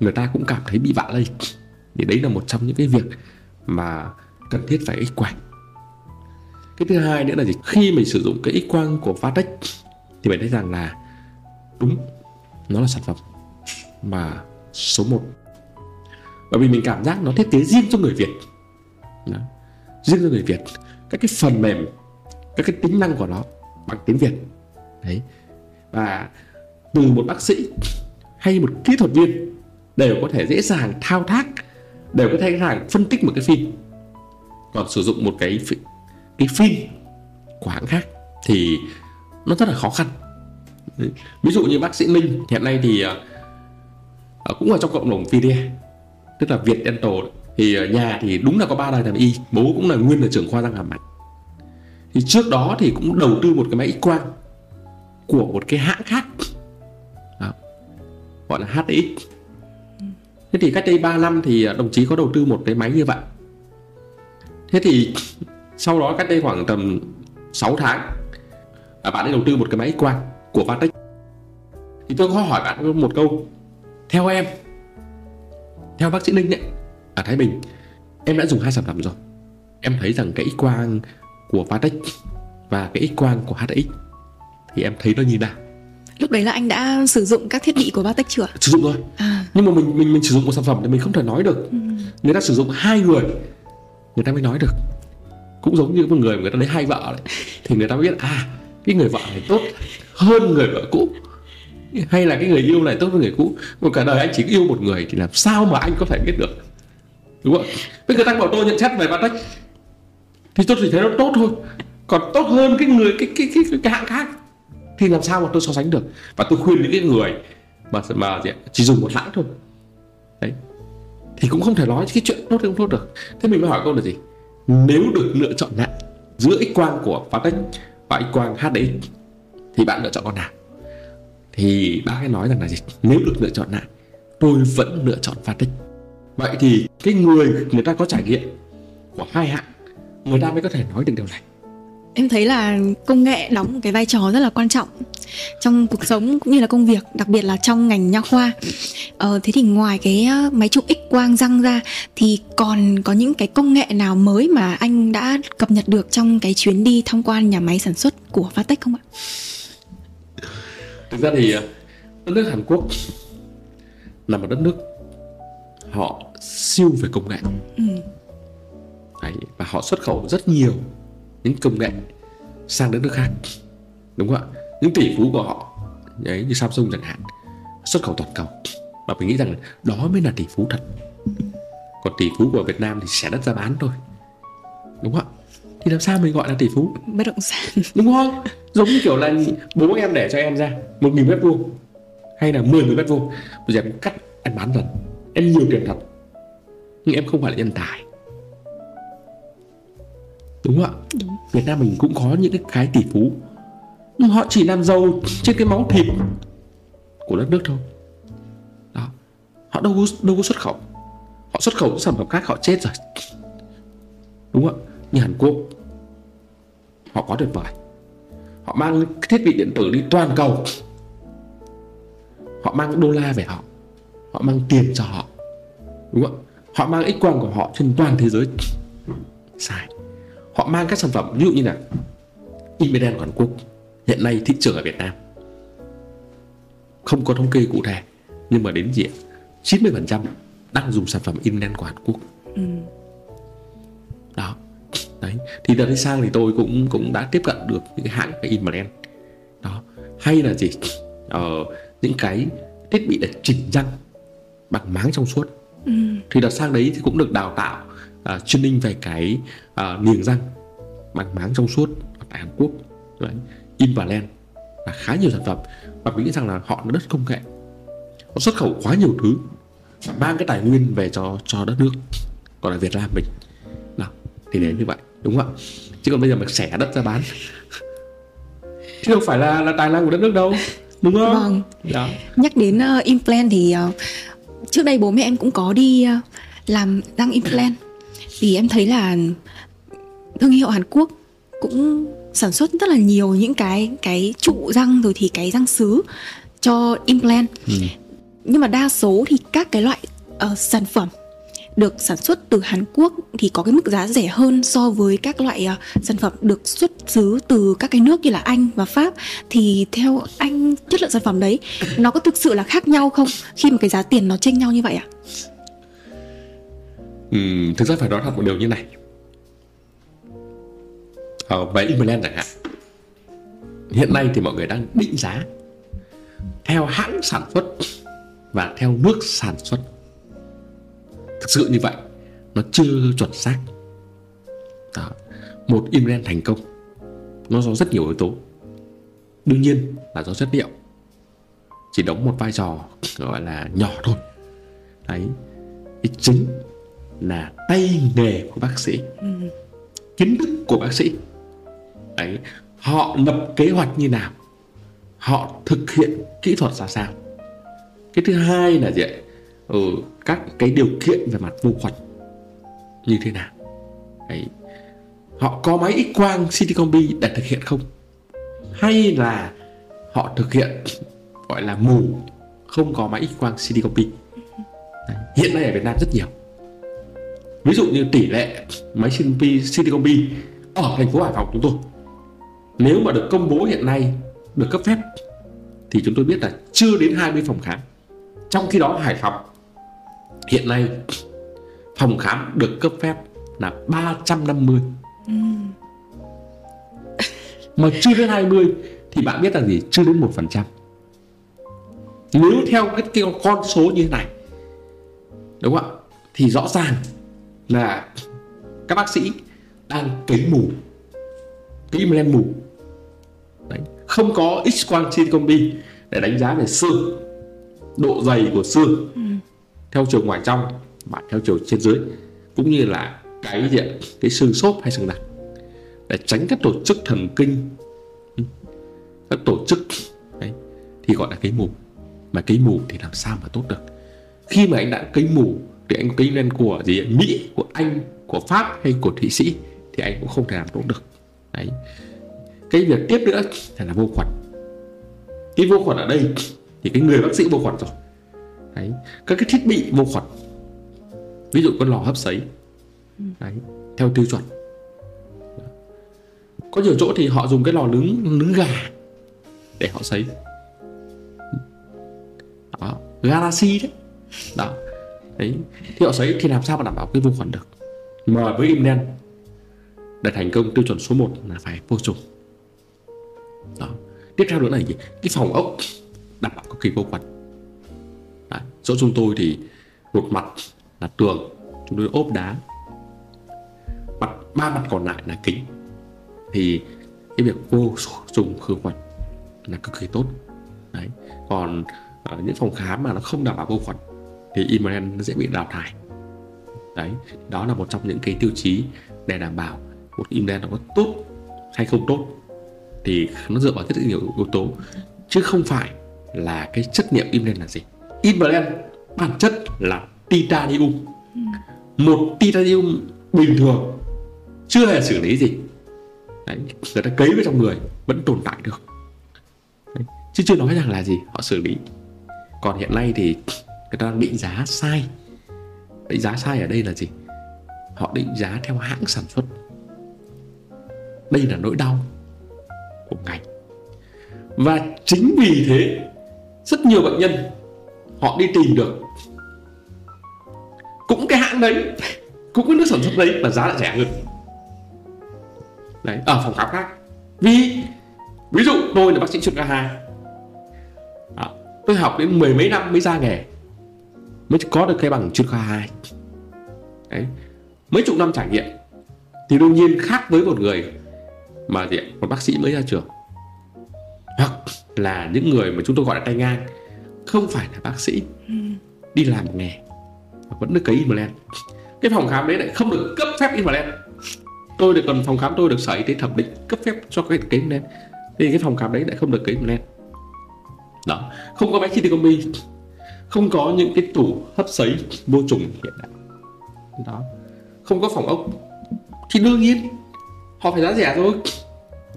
người ta cũng cảm thấy bị vạ lây thì đấy là một trong những cái việc mà cần thiết phải x quang. Cái thứ hai nữa là gì? Khi mình sử dụng cái x quang của Vatex thì phải thấy rằng là đúng, nó là sản phẩm mà số 1 bởi vì mình cảm giác nó thiết kế riêng cho người Việt. Đó. riêng cho người Việt. Các cái phần mềm, các cái tính năng của nó bằng tiếng Việt. Đấy. Và từ một bác sĩ hay một kỹ thuật viên đều có thể dễ dàng thao tác đều có thể dễ phân tích một cái phim còn sử dụng một cái cái phim của hãng khác thì nó rất là khó khăn. Ví dụ như bác sĩ Minh hiện nay thì à, à, cũng ở trong cộng đồng VDA tức là Việt Dental thì ở nhà thì đúng là có ba đời làm y, bố cũng là nguyên là trưởng khoa răng hàm mặt thì trước đó thì cũng đầu tư một cái máy x quang của một cái hãng khác. Đó. gọi là HX thế thì cách đây 3 năm thì à, đồng chí có đầu tư một cái máy như vậy. Thế thì sau đó cách đây khoảng tầm 6 tháng à, bạn ấy đầu tư một cái máy quang của Vatech thì tôi có hỏi bạn một câu. Theo em theo bác sĩ Linh ấy, ở Thái Bình em đã dùng hai sản phẩm rồi. Em thấy rằng cái x quang của Vatex và cái X quang của HX thì em thấy nó như nào? Lúc đấy là anh đã sử dụng các thiết bị của Vatex chưa sử dụng rồi. À. nhưng mà mình mình mình sử dụng một sản phẩm thì mình không thể nói được. Ừ. người ta sử dụng hai người người ta mới nói được. Cũng giống như một người người ta lấy hai vợ đấy thì người ta biết à cái người vợ này tốt hơn người vợ cũ. Hay là cái người yêu này tốt hơn người cũ. Một cả đời anh chỉ yêu một người thì làm sao mà anh có thể biết được? Đúng không bây người ta bảo tôi nhận xét về Vatex thì tôi chỉ thấy nó tốt thôi. Còn tốt hơn cái người cái cái cái cái, hãng khác thì làm sao mà tôi so sánh được? Và tôi khuyên những cái người mà mà gì chỉ dùng một lãng thôi. Đấy. Thì cũng không thể nói cái chuyện tốt hay không tốt được. Thế mình mới hỏi câu là gì? Nếu được lựa chọn lại giữa x quang của Fatech và x quang HDX thì bạn lựa chọn con nào? Thì bác ấy nói rằng là gì? Nếu được lựa chọn lại tôi vẫn lựa chọn Fatech vậy thì cái người người ta có trải nghiệm của hai hạng, người ta mới có thể nói được điều này em thấy là công nghệ đóng một cái vai trò rất là quan trọng trong cuộc sống cũng như là công việc đặc biệt là trong ngành nha khoa ờ, thế thì ngoài cái ờ, máy chụp x quang răng ra thì còn có những cái công nghệ nào mới mà anh đã cập nhật được trong cái chuyến đi tham quan nhà máy sản xuất của Fatech không ạ? thực ra thì ờ, đất nước Hàn Quốc là một đất nước họ siêu về công nghệ Ừ. Đấy, và họ xuất khẩu rất nhiều những công nghệ sang đất nước khác đúng không ạ? Những tỷ phú của họ đấy như Samsung chẳng hạn xuất khẩu toàn cầu. Và mình nghĩ rằng đó mới là tỷ phú thật. Còn tỷ phú của Việt Nam thì xẻ đất ra bán thôi đúng không ạ? Thì làm sao mình gọi là tỷ phú? Bất động sản. đúng không? Giống như kiểu là bố em để cho em ra một nghìn mét vuông hay là mười nghìn mét vuông. Bây giờ em cắt em bán dần em nhiều tiền thật. Nhưng em không phải là nhân tài đúng không ạ. Đúng. Việt Nam mình cũng có những cái cái tỷ phú. Nhưng họ chỉ làm giàu trên cái máu thịt của đất nước thôi. Đó. Họ đâu có, đâu có xuất khẩu. Họ xuất khẩu những sản phẩm khác họ chết rồi. Đúng không ạ? Như Hàn Quốc họ có tuyệt vời. Họ mang cái thiết bị điện tử đi toàn cầu. Họ mang đô la về họ. Họ mang tiền cho họ. Đúng không ạ? Họ mang x quang của họ trên toàn thế giới. Sai họ mang các sản phẩm ví dụ như là Imedan của Hàn Quốc hiện nay thị trường ở Việt Nam không có thống kê cụ thể nhưng mà đến ạ? 90% đang dùng sản phẩm Imedan của Hàn Quốc Ừ. đó đấy thì đợt đi sang thì tôi cũng cũng đã tiếp cận được những cái hãng cái Inbrand đó hay là gì ờ, những cái thiết bị để chỉnh răng bằng máng trong suốt Ừ. thì đợt sang đấy thì cũng được đào tạo uh, training về cái uh, niềng răng bằng máng trong suốt tại Hàn Quốc đấy, Invaland và khá nhiều sản phẩm. Và mình nghĩ rằng là họ là đất công nghệ. Họ xuất khẩu quá nhiều thứ mang cái tài nguyên về cho cho đất nước còn là Việt Nam mình. Nào thì đến như vậy đúng không ạ? Chứ còn bây giờ mà xẻ đất ra bán chứ không phải là là tài năng của đất nước đâu đúng không? Vâng. đó Nhắc đến uh, implant thì uh, trước đây bố mẹ em cũng có đi uh, làm răng implant thì em thấy là thương hiệu Hàn Quốc cũng sản xuất rất là nhiều những cái cái trụ răng rồi thì cái răng sứ cho implant ừ. nhưng mà đa số thì các cái loại ờ, sản phẩm được sản xuất từ Hàn Quốc thì có cái mức giá rẻ hơn so với các loại ờ, sản phẩm được xuất xứ từ các cái nước như là Anh và Pháp thì theo anh chất lượng sản phẩm đấy nó có thực sự là khác nhau không khi mà cái giá tiền nó chênh nhau như vậy ạ? Uhm, thực ra phải nói thật một điều như này. Ờ, về Implant chẳng hạn. Hiện nay thì mọi người đang định giá theo hãng sản xuất và theo nước sản xuất. Thực sự như vậy nó chưa chuẩn xác. Đó. một Implant thành công nó do rất nhiều yếu tố. Đương nhiên là do chất liệu. Chỉ đóng một vai trò gọi là nhỏ thôi. Đấy cái chính là tay nghề của bác sĩ. Kiến thức của bác sĩ. Đấy họ lập kế hoạch như nào? Họ thực hiện kỹ thuật ra sao? Cái thứ hai là gì ạ? Ừ, các cái điều kiện về mặt vô khuẩn như thế nào? Đấy họ có máy x quang CT combi để thực hiện không? Hay là họ thực hiện gọi là mù không có máy x quang CT combi hiện nay ở Việt Nam rất nhiều ví dụ như tỷ lệ máy CT CT combi ở thành phố Hải Phòng chúng tôi. Nếu mà được công bố hiện nay được cấp phép thì chúng tôi biết là chưa đến 20 phòng khám. Trong khi đó Hải Phòng hiện nay phòng khám được cấp phép là 350 mà chưa đến 20 thì bạn biết là gì? Chưa đến 1% nếu theo cái, cái con số như thế này đúng không ạ? Thì rõ ràng là các bác sĩ đang cấy mù cấy implant mù Đấy. không có x quang trên công ty để đánh giá về xương độ dày của xương ừ. theo chiều ngoài trong và theo chiều trên dưới cũng như là cái gì cái xương xốp hay xương đặc để tránh các tổ chức thần kinh ừ, các tổ chức đấy, thì gọi là cấy mù mà cấy mù thì làm sao mà tốt được khi mà anh đã cấy mù thì anh kinh lên của gì? Mỹ, của anh, của pháp hay của thụy sĩ thì anh cũng không thể làm tốt được. Đấy. Cái việc tiếp nữa là vô khuẩn. Cái vô khuẩn ở đây thì cái người bác sĩ vô khuẩn rồi. Đấy. Các cái thiết bị vô khuẩn. Ví dụ con lò hấp sấy. Đấy. Theo tiêu chuẩn. Có nhiều chỗ thì họ dùng cái lò nướng nướng gà để họ sấy. Đó. Galaxy đấy. Đó đấy. Thì họ sấy thì làm sao mà đảm bảo cái vô khuẩn được? Mời với im đen để thành công tiêu chuẩn số 1 là phải vô trùng. Đó. Tiếp theo nữa là gì? Cái phòng ốc đảm bảo cực kỳ vô khuẩn Đấy. chỗ chúng tôi thì một mặt là tường, chúng tôi ốp đá. Mặt, ba mặt còn lại là kính. Thì cái việc vô trùng khử khuẩn là cực kỳ tốt. Đấy. Còn ở những phòng khám mà nó không đảm bảo vô khuẩn thì Imagen nó dễ bị đào thải. Đấy đó là một trong những cái tiêu chí để đảm bảo một Imagen nó có tốt hay không tốt. Thì nó dựa vào rất nhiều yếu tố chứ không phải là cái chất liệu implant là gì. Implant bản chất là titanium. Một titanium bình thường chưa hề xử lý gì. Đấy, người ta cấy vào trong người vẫn tồn tại được. Đấy, chứ chưa nói rằng là gì họ xử lý. Còn hiện nay thì người ta định giá sai. Định giá sai ở đây là gì? Họ định giá theo hãng sản xuất. Đây là nỗi đau của ngành. Và chính vì thế, rất nhiều bệnh nhân họ đi tìm được cũng cái hãng đấy, cũng cái nước sản xuất đấy mà giá lại rẻ hơn. Đấy, ở phòng khám khác. Vì, ví dụ tôi là bác sĩ chuyên khoa hai à, tôi học đến mười mấy năm mới ra nghề mới có được cái bằng chuyên khoa hai. Đấy. Mấy chục năm trải nghiệm, thì đương nhiên khác với một người mà gì một bác sĩ mới ra trường. Hoặc là những người mà chúng tôi gọi là tay ngang, không phải là bác sĩ. Đi làm nghề vẫn được cấy implant. Cái phòng khám đấy lại không được cấp phép implant. Tôi được còn phòng khám, tôi được sở y tế thẩm định cấp phép cho cái cấy implant. Thì cái phòng khám đấy lại không được cấy implant. Đó. Không có máy chi combi không có những cái tủ hấp sấy vô trùng hiện đại. Đó. Không có phòng ốc. Thì đương nhiên, họ phải giá rẻ thôi.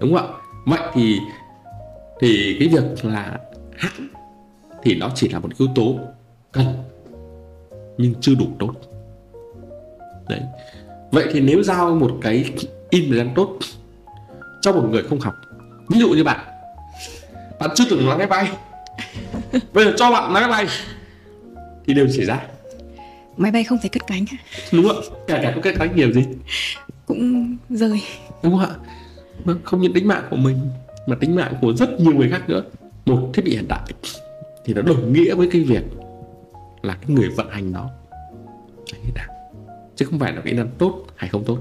Đúng không ạ? Vậy thì thì cái việc là hãng thì nó chỉ là một yếu tố cần, nhưng chưa đủ tốt. Đấy. Vậy thì nếu giao một cái in brand tốt cho một người không học, ví dụ như bạn bạn chưa từng lái máy bay. Bây giờ cho bạn lái máy bay thì đều xảy ra. Máy bay không thể cất cánh đúng ạ cả cả có cất cánh nhiều gì. Cũng rơi đúng không ạ. Vâng, không những tính mạng của mình mà tính mạng của rất nhiều người khác nữa. Một thiết bị hiện đại thì nó đồng nghĩa với cái việc là cái người vận hành nó chứ không phải là kỹ năng tốt hay không tốt.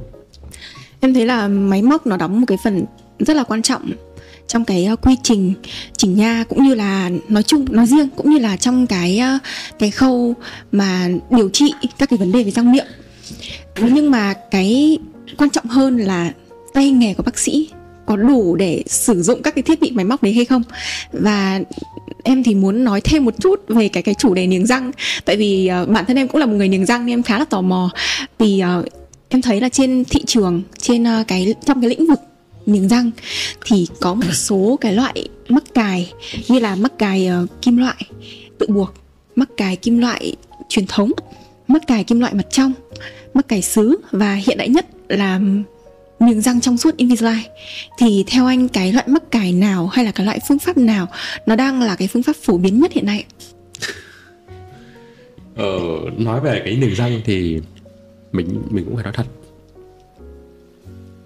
Em thấy là máy móc nó đóng một cái phần rất là quan trọng trong cái uh, quy trình chỉnh nha cũng như là nói chung nói riêng cũng như là trong cái uh, cái khâu mà điều trị các cái vấn đề về răng miệng. Nhưng mà cái quan trọng hơn là tay nghề của bác sĩ có đủ để sử dụng các cái thiết bị máy móc đấy hay không? Và em thì muốn nói thêm một chút về cái cái chủ đề niềng răng. Tại vì uh, bản thân em cũng là một người niềng răng nên em khá là tò mò. Vì uh, em thấy là trên thị trường trên uh, cái trong cái lĩnh vực niềng răng thì có một số cái loại mắc cài như là mắc cài uh, kim loại tự buộc mắc cài kim loại truyền thống mắc cài kim loại mặt trong mắc cài sứ và hiện đại nhất là miếng răng trong suốt Invisalign thì theo anh cái loại mắc cài nào hay là cái loại phương pháp nào nó đang là cái phương pháp phổ biến nhất hiện nay? Ờ, nói về cái niềng răng thì mình mình cũng phải nói thật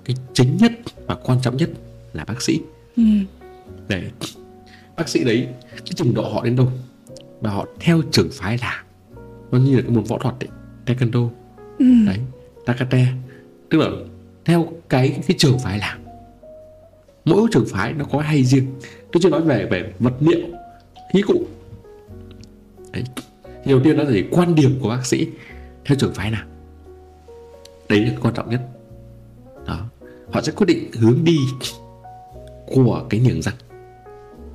cái chính nhất và quan trọng nhất là bác sĩ. Ừ. để bác sĩ đấy cái trình độ họ đến đâu và họ theo trường phái là nó như là cái môn võ thuật đấy taekwondo. Ừ. đấy takate. Tức là theo cái cái trường phái làm mỗi trường phái nó có hay riêng. Tôi chưa nói về về vật liệu khí cụ. Đấy thì đầu tiên đó là gì? Quan điểm của bác sĩ theo trường phái nào? Đấy là quan trọng nhất họ sẽ quyết định hướng đi của cái niềng răng.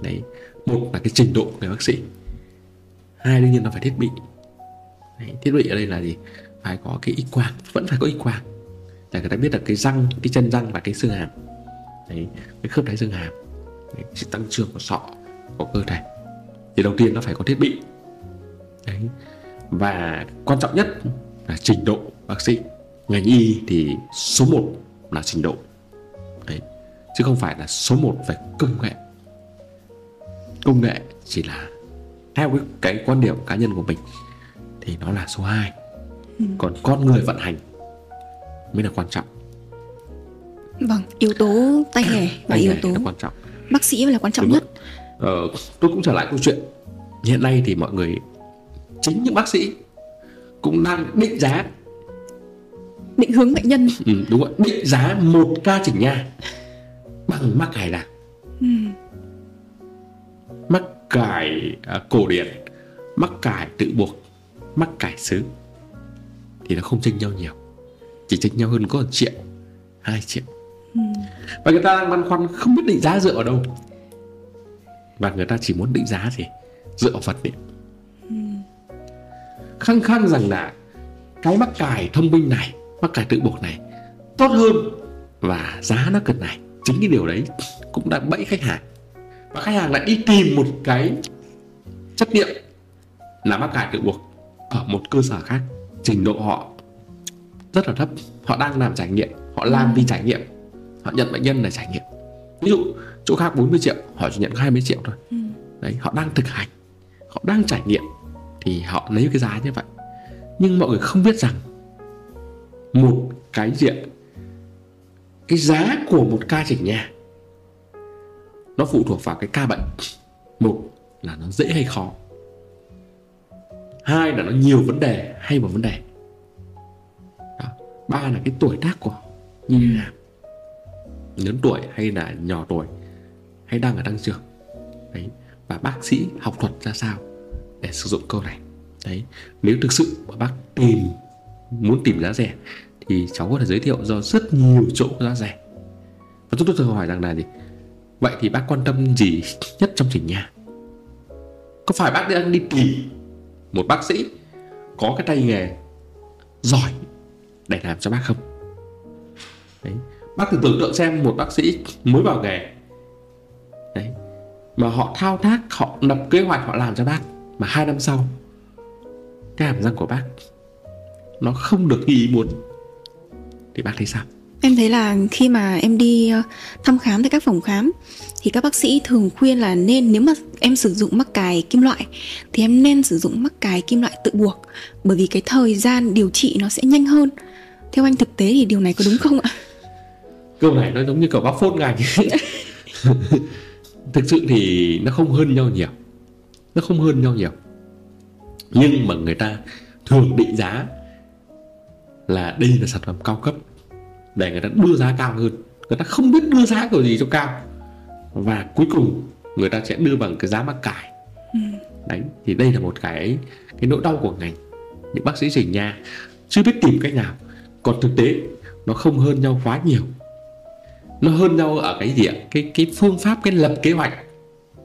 Đấy một là cái trình độ của người bác sĩ. Hai đương nhiên là phải thiết bị. Đấy, thiết bị ở đây là gì? Phải có cái x quang vẫn phải có x quang để người ta biết được cái răng cái chân răng và cái xương hàm. Đấy cái khớp đáy xương hàm. Đấy, sự tăng trưởng của sọ của cơ thể. Thì đầu tiên nó phải có thiết bị. Đấy và quan trọng nhất là trình độ bác sĩ. Ngành y thì số 1 là trình độ. Đấy. Chứ không phải là số 1 về công nghệ. Công nghệ chỉ là theo cái, cái quan điểm cá nhân của mình thì nó là số 2 ừ. còn con người vận hành mới là quan trọng. Vâng yếu tố tay nghề và yếu tố quan trọng. bác sĩ là quan trọng Đúng nhất. ờ, tôi cũng trở lại câu chuyện. Hiện nay thì mọi người chính những bác sĩ cũng đang định giá định hướng bệnh nhân. Ừ, đúng rồi định giá một ca chỉnh nha. Bằng mắc cải nào? Ừ. mắc cải à, cổ điển. Mắc cải tự buộc. Mắc cải xứ thì nó không chênh nhau nhiều. Chỉ chênh nhau hơn có một triệu hai triệu. Ừ. và người ta đang băn khoăn không biết định giá dựa ở đâu. Và người ta chỉ muốn định giá gì? Dựa vào vật liệu ừ. khăng khăng rằng là cái mắc cải thông minh này mắc cải tự buộc này tốt hơn và giá nó cần này. Chính cái điều đấy cũng đã bẫy khách hàng. Và khách hàng lại đi tìm một cái chất liệu là mắc cải tự buộc ở một cơ sở khác. Trình độ họ rất là thấp. Họ đang làm trải nghiệm họ làm vì trải nghiệm. Họ nhận bệnh nhân là trải nghiệm. Ví dụ chỗ khác 40 triệu họ chỉ nhận 20 triệu thôi. Ừ. đấy họ đang thực hành họ đang trải nghiệm thì họ lấy cái giá như vậy. Nhưng mọi người không biết rằng một cái diện. Cái giá của một ca chỉnh nha nó phụ thuộc vào cái ca bệnh. Một là nó dễ hay khó. Hai là nó nhiều vấn đề hay một vấn đề. Đó. ba là cái tuổi tác của như thế nào lớn tuổi hay là nhỏ tuổi hay đang ở tăng trưởng đấy, và bác sĩ học thuật ra sao để sử dụng câu này? Đấy, nếu thực sự mà bác tìm, muốn tìm giá rẻ thì cháu có thể giới thiệu do rất nhiều chỗ giá rẻ. Và chúng tôi thường hỏi rằng là gì? Vậy thì bác quan tâm gì nhất trong chỉnh nhà? Có phải bác đang đi tìm một bác sĩ có cái tay nghề giỏi để làm cho bác không? Đấy, bác thử tưởng tượng xem một bác sĩ mới vào nghề. Đấy, mà họ thao tác, họ lập kế hoạch, họ làm cho bác mà hai năm sau, cái hàm răng của bác nó không được như ý muốn thì bác thấy sao? Em thấy là khi mà em đi ờ, thăm khám tại các phòng khám thì các bác sĩ thường khuyên là nên nếu mà em sử dụng mắc cài kim loại thì em nên sử dụng mắc cài kim loại tự buộc. Bởi vì cái thời gian điều trị nó sẽ nhanh hơn. Theo anh thực tế thì điều này có đúng không ạ? Câu này nó giống như kiểu bác phốt ngành. Thực sự thì nó không hơn nhau nhiều. Nó không hơn nhau nhiều. Nhưng mà người ta thường định giá là đây là sản phẩm cao cấp để người ta đưa giá cao hơn. Người ta không biết đưa giá kiểu gì cho cao. Và cuối cùng người ta sẽ đưa bằng cái giá mắc cải. Ừ. đấy thì đây là một cái cái nỗi đau của ngành. Những bác sĩ chỉnh nha chưa biết tìm cách nào. Còn thực tế nó không hơn nhau quá nhiều. Nó hơn nhau ở cái gì ạ? Cái cái phương pháp cái lập kế hoạch.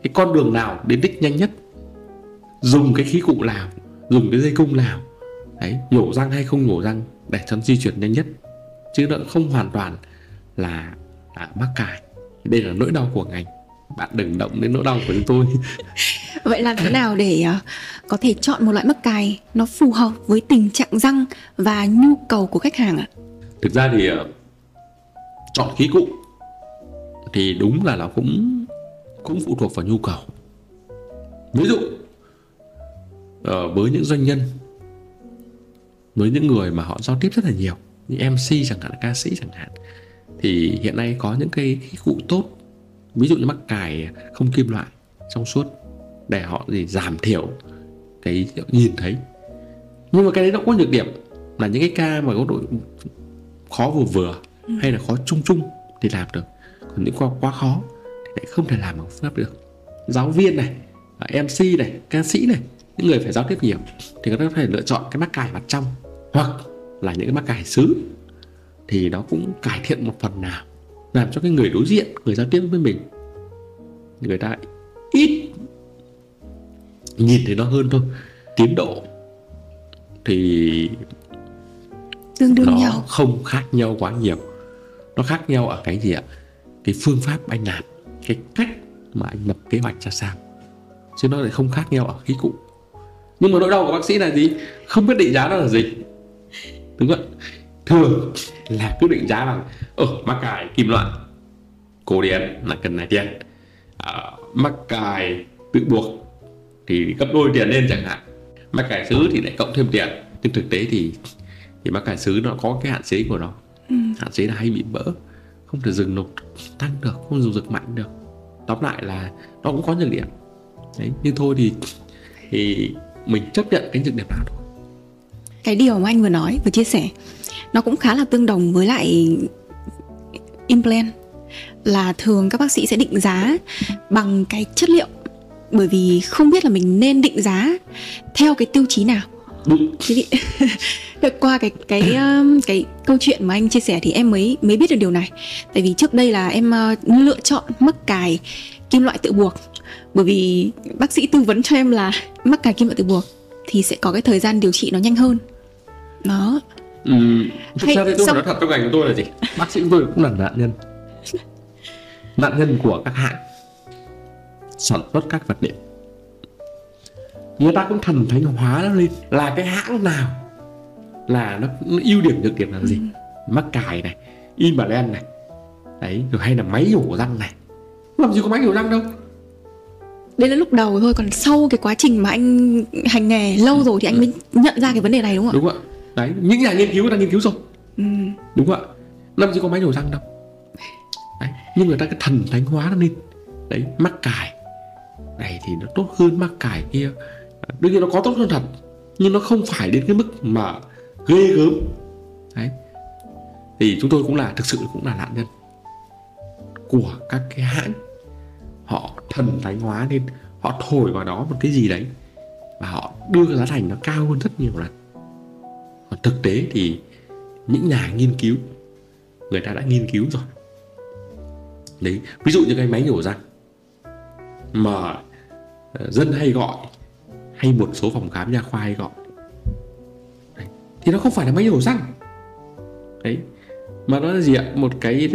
Cái con đường nào đến đích nhanh nhất. Dùng cái khí cụ nào dùng cái dây cung nào đấy nhổ răng hay không nhổ răng để cho di chuyển nhanh nhất chứ nó không hoàn toàn là, là mắc cài. Đây là nỗi đau của ngành. Bạn đừng động đến nỗi đau của chúng tôi. Vậy làm thế nào để uh, có thể chọn một loại mắc cài nó phù hợp với tình trạng răng và nhu cầu của khách hàng ạ? Thực ra thì uh, chọn khí cụ thì đúng là nó cũng cũng phụ thuộc vào nhu cầu. Ví dụ uh, với những doanh nhân với những người mà họ giao tiếp rất là nhiều như MC chẳng hạn ca sĩ chẳng hạn thì hiện nay có những cái, cái cụ tốt ví dụ như mắc cài không kim loại trong suốt để họ gì giảm thiểu cái nhìn thấy. Nhưng mà cái đấy nó có nhược điểm là những cái ca mà có độ khó vừa vừa ừ. hay là khó chung chung thì làm được. Còn những qua quá khó thì lại không thể làm bằng phương pháp được. Giáo viên này mc này ca sĩ này những người phải giao tiếp nhiều thì người ta có thể lựa chọn cái mắc cài mặt trong. Hoặc là những cái mắc cài xứ thì nó cũng cải thiện một phần nào làm cho cái người đối diện người giao tiếp với mình người ta ít nhìn thấy nó hơn thôi. Tiến độ thì tương đương nó nhau. không khác nhau quá nhiều. Nó khác nhau ở cái gì ạ? Cái phương pháp anh làm cái cách mà anh lập kế hoạch ra sao. Chứ nó lại không khác nhau ở khí cụ. Nhưng mà nỗi đau của bác sĩ là gì? Không biết định giá nó là gì đúng không thường là cứ định giá bằng ở mắc cài kim loại cổ điển là cần này tiền. À, mắc cài tự buộc thì gấp đôi tiền lên chẳng hạn. Mắc cài sứ thì lại cộng thêm tiền. Nhưng thực tế thì thì mắc cài sứ nó có cái hạn chế của nó. Ừ. hạn chế là hay bị vỡ không thể dừng nộp tăng được không dùng rực mạnh được. Tóm lại là nó cũng có nhược điểm. Đấy nhưng thôi thì thì mình chấp nhận cái nhược điểm nào thôi cái điều mà anh vừa nói vừa chia sẻ. Nó cũng khá là tương đồng với lại implant. Là thường các bác sĩ sẽ định giá bằng cái chất liệu. Bởi vì không biết là mình nên định giá theo cái tiêu chí nào. Được qua cái cái um, cái câu chuyện mà anh chia sẻ thì em mới mới biết được điều này. Tại vì trước đây là em uh, lựa chọn mắc cài kim loại tự buộc. Bởi vì bác sĩ tư vấn cho em là mắc cài kim loại tự buộc thì sẽ có cái thời gian điều trị nó nhanh hơn đó. Ừ, thực Hay ra thì tôi xong- nói thật trong ngành của tôi là gì? Bác sĩ của tôi cũng là nạn nhân. Nạn nhân của các hãng sản xuất các vật liệu. Người ta cũng thần thánh hóa nó lên. Là cái hãng nào là nó, nó ưu điểm nhược điểm là gì? Mắc cài này implant này. Đấy rồi hay là máy nhổ răng này. Làm gì có máy nhổ răng đâu. Đấy là lúc đầu thôi còn sau cái quá trình mà anh hành nghề lâu rồi thì anh mới nhận ra cái vấn đề này đúng không ạ? Đúng không ạ đấy những nhà nghiên cứu người ta nghiên cứu rồi. Ừ. đúng không ạ? Làm gì có máy nhổ răng đâu. Đấy. nhưng người ta cái thần thánh hóa nó lên. Đấy mắc cài. Này thì nó tốt hơn mắc cài kia. Đương nhiên nó có tốt hơn thật nhưng nó không phải đến cái mức mà ghê gớm. Đấy. Thì chúng tôi cũng là thực sự cũng là nạn nhân của các cái hãng. Họ thần thánh hóa lên họ thổi vào đó một cái gì đấy và họ đưa cái giá thành nó cao hơn rất nhiều lần còn thực tế thì những nhà nghiên cứu người ta đã nghiên cứu rồi. Đấy ví dụ như cái máy nhổ răng mà ờ, dân hay gọi hay một số phòng khám nha khoa hay gọi. Đấy. thì nó không phải là máy nhổ răng đấy mà nó là gì ạ? Một cái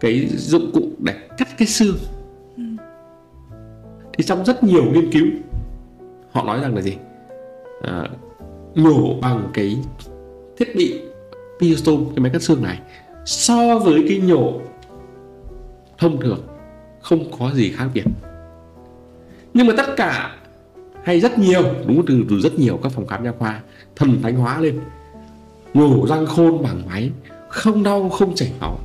cái dụng cụ để cắt cái xương. Thì trong rất nhiều nghiên cứu họ nói rằng là gì? À, nhổ bằng cái thiết bị Piostom cái máy cắt xương này. So với cái nhổ thông thường không có gì khác biệt. Nhưng mà tất cả hay rất nhiều đúng từ từ rất nhiều các phòng khám nha khoa thần thánh hóa lên. Nhổ răng khôn bằng máy không đau không chảy máu.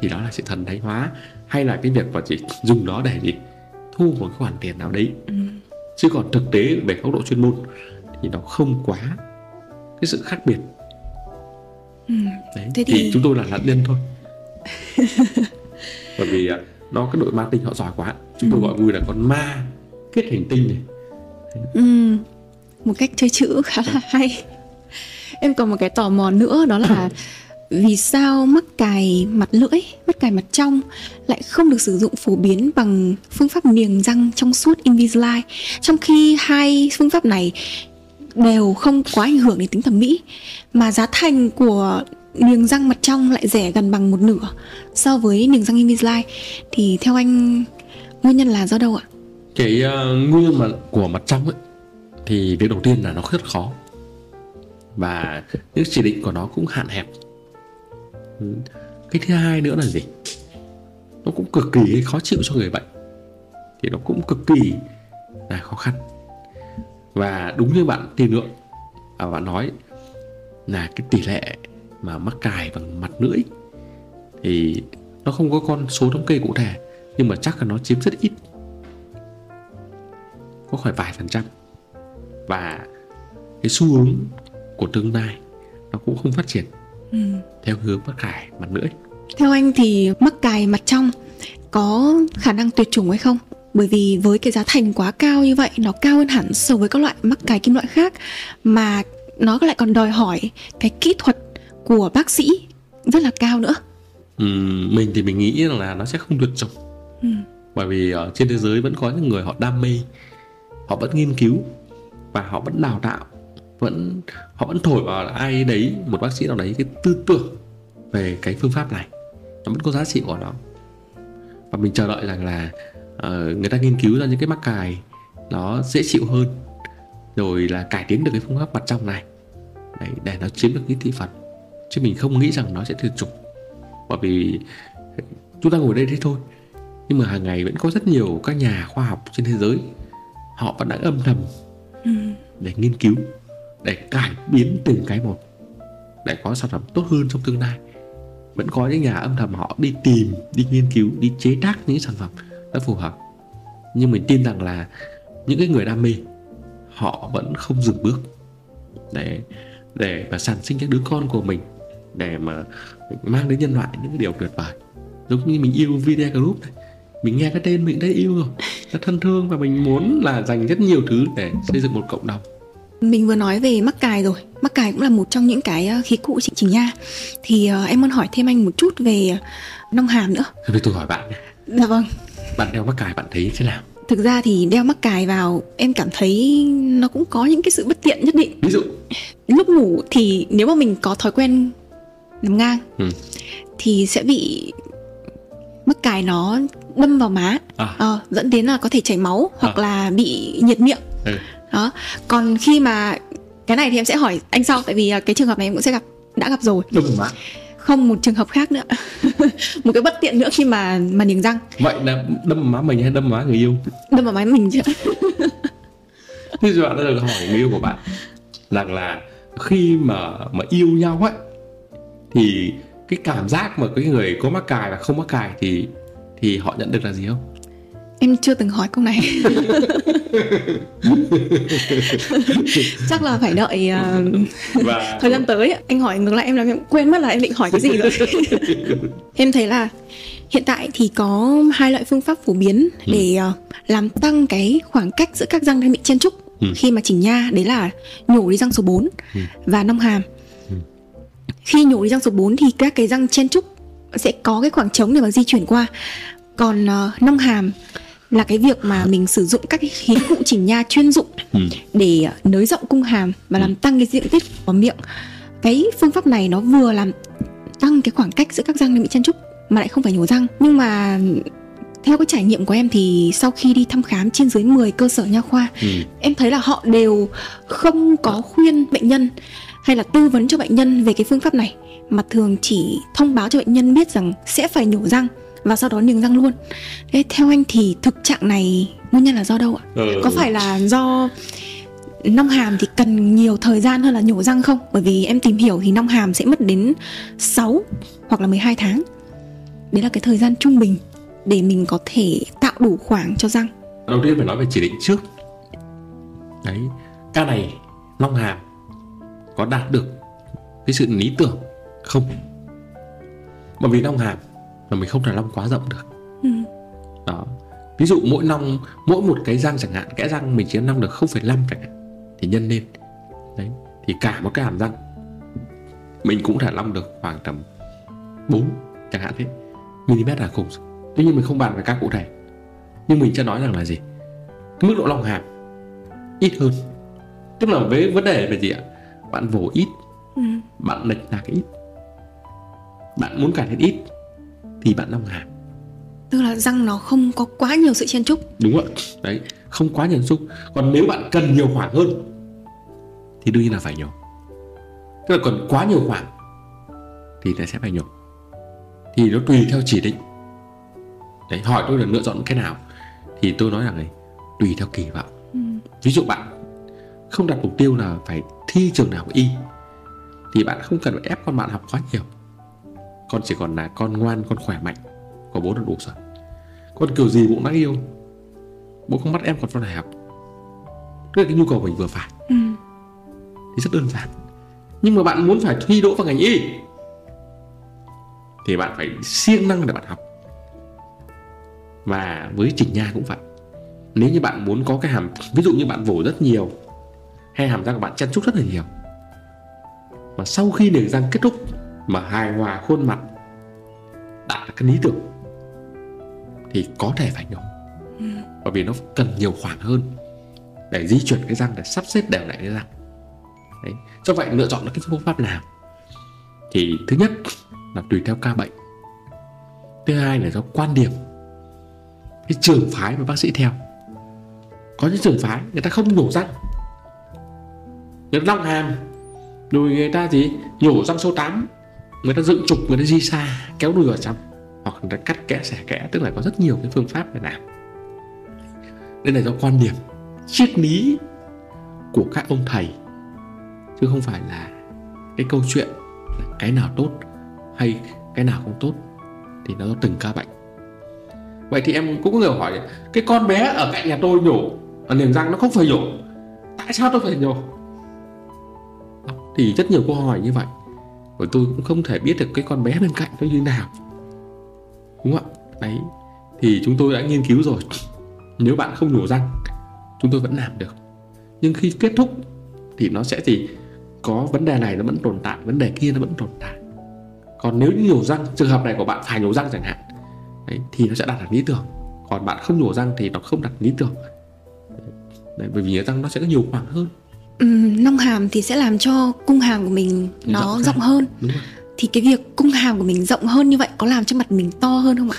Thì đó là sự thần thánh hóa hay là cái việc mà chỉ dùng nó để gì? Thu một cái khoản tiền nào đấy. Ừ. chứ còn thực tế về góc độ chuyên môn thì nó không quá cái sự khác biệt. Ừ. đấy Thế thì... thì- chúng tôi là nạn nhân thôi. Bởi vì à, nó cái đội marketing họ giỏi quá chúng tôi Ừ. gọi vui là con ma kết hành tinh này. Ừ, một cách chơi chữ khá là hay. Em còn một cái tò mò nữa đó là vì sao mắc cài mặt lưỡi mắc cài mặt trong lại không được sử dụng phổ biến bằng phương pháp niềng răng trong suốt Invisalign? Trong khi hai phương pháp này đều không quá ảnh hưởng đến tính thẩm mỹ mà giá thành của niềng răng mặt trong lại rẻ gần bằng một nửa so với niềng răng Invisalign. Thì theo anh nguyên nhân là do đâu ạ? cái uh, nguyên mà của mặt trong ấy thì việc đầu tiên là nó rất khó. Và những chỉ định của nó cũng hạn hẹp. Cái thứ hai nữa là gì? Nó cũng cực kỳ khó chịu cho người bệnh. Thì nó cũng cực kỳ là khó khăn và đúng như bạn tiên lượng à, bạn nói là cái tỷ lệ mà mắc cài bằng mặt lưỡi thì nó không có con số thống kê cụ thể nhưng mà chắc là nó chiếm rất ít có khoảng vài phần trăm. Và cái xu hướng của tương lai nó cũng không phát triển Ừ. theo hướng mắc cài mặt lưỡi. Theo anh thì mắc cài mặt trong có khả năng tuyệt chủng hay không bởi vì với cái giá thành quá cao như vậy nó cao hơn hẳn so với các loại mắc cài kim loại khác. Mà nó lại còn đòi hỏi cái kỹ thuật của bác sĩ rất là cao nữa. Ừ, mình thì mình nghĩ là nó sẽ không tuyệt chủng ừ. bởi vì ở trên thế giới vẫn có những người họ đam mê họ vẫn nghiên cứu và họ vẫn đào tạo vẫn họ vẫn thổi vào ai đấy một bác sĩ nào đấy cái tư tưởng về cái phương pháp này. Nó vẫn có giá trị của nó. Và mình chờ đợi rằng là uh, người ta nghiên cứu ra những cái mắc cài nó dễ chịu hơn. Rồi là cải tiến được cái phương pháp mặt trong này. Đấy, để nó chiếm được cái thị phần. Chứ mình không nghĩ rằng nó sẽ tuyệt chủng. Bởi vì chúng ta ngồi đây thế thôi. Nhưng mà hàng ngày vẫn có rất nhiều các nhà khoa học trên thế giới họ vẫn đang âm thầm ừ. để nghiên cứu để cải biến từng cái một để có sản phẩm tốt hơn trong tương lai. Vẫn có những nhà âm thầm họ đi tìm đi nghiên cứu đi chế tác những sản phẩm nó phù hợp. Nhưng mình tin rằng là những cái người đam mê họ vẫn không dừng bước để để mà sản sinh các đứa con của mình để mà mang đến nhân loại những cái điều tuyệt vời. Giống như mình yêu video group này mình nghe cái tên mình đã yêu rồi nó thân thương và mình muốn là dành rất nhiều thứ để xây dựng một cộng đồng. Mình vừa nói về mắc cài rồi. Mắc cài cũng là một trong những cái ờ, khí cụ chị chỉnh nha. Thì uh, em muốn hỏi thêm anh một chút về nông hàm nữa. Thôi tôi hỏi bạn dạ vâng bạn đeo mắc cài bạn thấy thế nào thực ra thì đeo mắc cài vào em cảm thấy nó cũng có những cái sự bất tiện nhất định ví dụ lúc ngủ thì nếu mà mình có thói quen nằm ngang ừ. thì sẽ bị mắc cài nó đâm vào má à. ờ, dẫn đến là có thể chảy máu hoặc à. là bị nhiệt miệng ừ. đó còn khi mà cái này thì em sẽ hỏi anh sau tại vì à, cái trường hợp này em cũng sẽ gặp đã gặp rồi vào má không một trường hợp khác nữa. Một cái bất tiện nữa khi mà mà niềng răng. Vậy là đâm vào má mình hay đâm vào má người yêu? Đâm vào má mình chứ. Thế giờ bạn đã được hỏi người yêu của bạn rằng là khi mà mà yêu nhau ấy thì cái cảm giác mà cái người có mắc cài và không mắc cài thì thì họ nhận được là gì không em chưa từng hỏi câu này chắc là phải đợi uh, và... thời gian tới anh hỏi ngược lại em là em quên mất là em định hỏi cái gì rồi em thấy là hiện tại thì có hai loại phương pháp phổ biến ừ. để uh, làm tăng cái khoảng cách giữa các răng đang bị chen trúc ừ. khi mà chỉnh nha đấy là nhổ đi răng số 4 ừ. và nong hàm ừ. khi nhổ đi răng số 4 thì các cái răng chen trúc sẽ có cái khoảng trống để mà di chuyển qua còn uh, nong hàm là cái việc mà mình sử dụng các cái khí cụ chỉnh nha chuyên dụng ừ. để nới rộng cung hàm và làm tăng cái diện tích của miệng cái phương pháp này nó vừa làm tăng cái khoảng cách giữa các răng bị chen trúc mà lại không phải nhổ răng nhưng mà theo cái trải nghiệm của em thì sau khi đi thăm khám trên dưới 10 cơ sở nha khoa ừ. em thấy là họ đều không có khuyên bệnh nhân hay là tư vấn cho bệnh nhân về cái phương pháp này mà thường chỉ thông báo cho bệnh nhân biết rằng sẽ phải nhổ răng và sau đó niềng răng luôn. Thế theo anh thì thực trạng này nguyên nhân là do đâu ạ? Ừ. có phải là do nong hàm thì cần nhiều thời gian hơn là nhổ răng không? Bởi vì em tìm hiểu thì nong hàm sẽ mất đến 6 hoặc là 12 tháng. Đấy là cái thời gian trung bình để mình có thể tạo đủ khoảng cho răng. Đầu tiên phải nói về chỉ định trước. Đấy ca này nong hàm có đạt được cái sự lý tưởng không? Bởi vì nong hàm mà mình không thể long quá rộng được. Ừ. đó. Ví dụ mỗi nong mỗi một cái răng chẳng hạn kẽ răng mình chỉ nong được 0,5 chẳng hạn thì nhân lên. Đấy. Thì cả một cái hàm răng mình cũng thể long được khoảng tầm 4 chẳng hạn thế mm là cùng. Tuy nhiên mình không bàn về các cụ thể. Nhưng mình sẽ nói rằng là gì? Cái mức độ long hàm ít hơn. Tức là với vấn đề về gì ạ? Bạn vồ ít ừ. bạn lệch là cái ít bạn muốn cải thiện ít thì bạn long hàm tức là răng nó không có quá nhiều sự chen trúc đúng ạ đấy không quá nhiều xúc còn nếu bạn cần nhiều khoảng hơn thì đương nhiên là phải nhổ. Tức là còn quá nhiều khoảng thì ta sẽ phải nhổ. Thì nó tùy theo chỉ định. Đấy hỏi tôi là lựa chọn cái nào thì tôi nói rằng này tùy theo kỳ vọng. Ừ. ví dụ bạn không đặt mục tiêu là phải thi trường nào y thì bạn không cần phải ép con bạn học quá nhiều con chỉ còn là con ngoan con khỏe mạnh. Có bố là đủ rồi. Con kiểu gì cũng đáng yêu. Bố không bắt em còn cho đại học. Tức là cái nhu cầu mình vừa phải. Ừ. thì rất đơn giản. Nhưng mà bạn muốn phải thi đỗ vào ngành y thì bạn phải siêng năng để bạn học. Và với chỉnh nha cũng vậy. Nếu như bạn muốn có cái hàm ví dụ như bạn vỗ rất nhiều hay hàm răng của bạn chen chúc rất là nhiều mà sau khi niềng răng kết thúc mà hài hòa khuôn mặt. Đạt được cái lý tưởng. Thì có thể phải nhổ. Ừ. bởi vì nó cần nhiều khoảng hơn để di chuyển cái răng, để sắp xếp đều lại cái răng. Đấy. do vậy lựa chọn được cái phương pháp nào? Thì thứ nhất là tùy theo ca bệnh. Thứ hai là do quan điểm. Cái trường phái mà bác sĩ theo. Có những trường phái người ta không nhổ răng. Người ta long hàm. Rồi người ta gì? Nhổ răng số 8 người ta dựng trục, người ta di xa kéo đuôi vào trong, hoặc người ta cắt kẽ, xẻ kẽ, tức là có rất nhiều cái phương pháp để làm. Đây là do quan điểm triết lý của các ông thầy, chứ không phải là cái câu chuyện là cái nào tốt hay cái nào không tốt, thì nó do từng ca bệnh. Vậy thì em cũng có người hỏi, cái con bé ở cạnh nhà tôi nhổ, ở niềng răng nó không phải nhổ, tại sao tôi phải nhổ? Thì rất nhiều câu hỏi như vậy và tôi cũng không thể biết được cái con bé bên cạnh nó như nào. Đúng không ạ? Đấy. Thì chúng tôi đã nghiên cứu rồi. Nếu bạn không nhổ răng chúng tôi vẫn làm được. Nhưng khi kết thúc thì nó sẽ gì? Có vấn đề này nó vẫn tồn tại vấn đề kia nó vẫn tồn tại. Còn nếu như nhổ răng trường hợp này của bạn phải nhổ răng chẳng hạn đấy, thì nó sẽ đạt được lý tưởng. Còn bạn không nhổ răng thì nó không đạt lý tưởng. Đấy, bởi vì răng nó sẽ có nhiều khoảng hơn ừ, nong hàm thì sẽ làm cho cung hàm của mình nó rộng, rộng hơn. Đúng rồi. thì cái việc cung hàm của mình rộng hơn như vậy có làm cho mặt mình to hơn không ạ?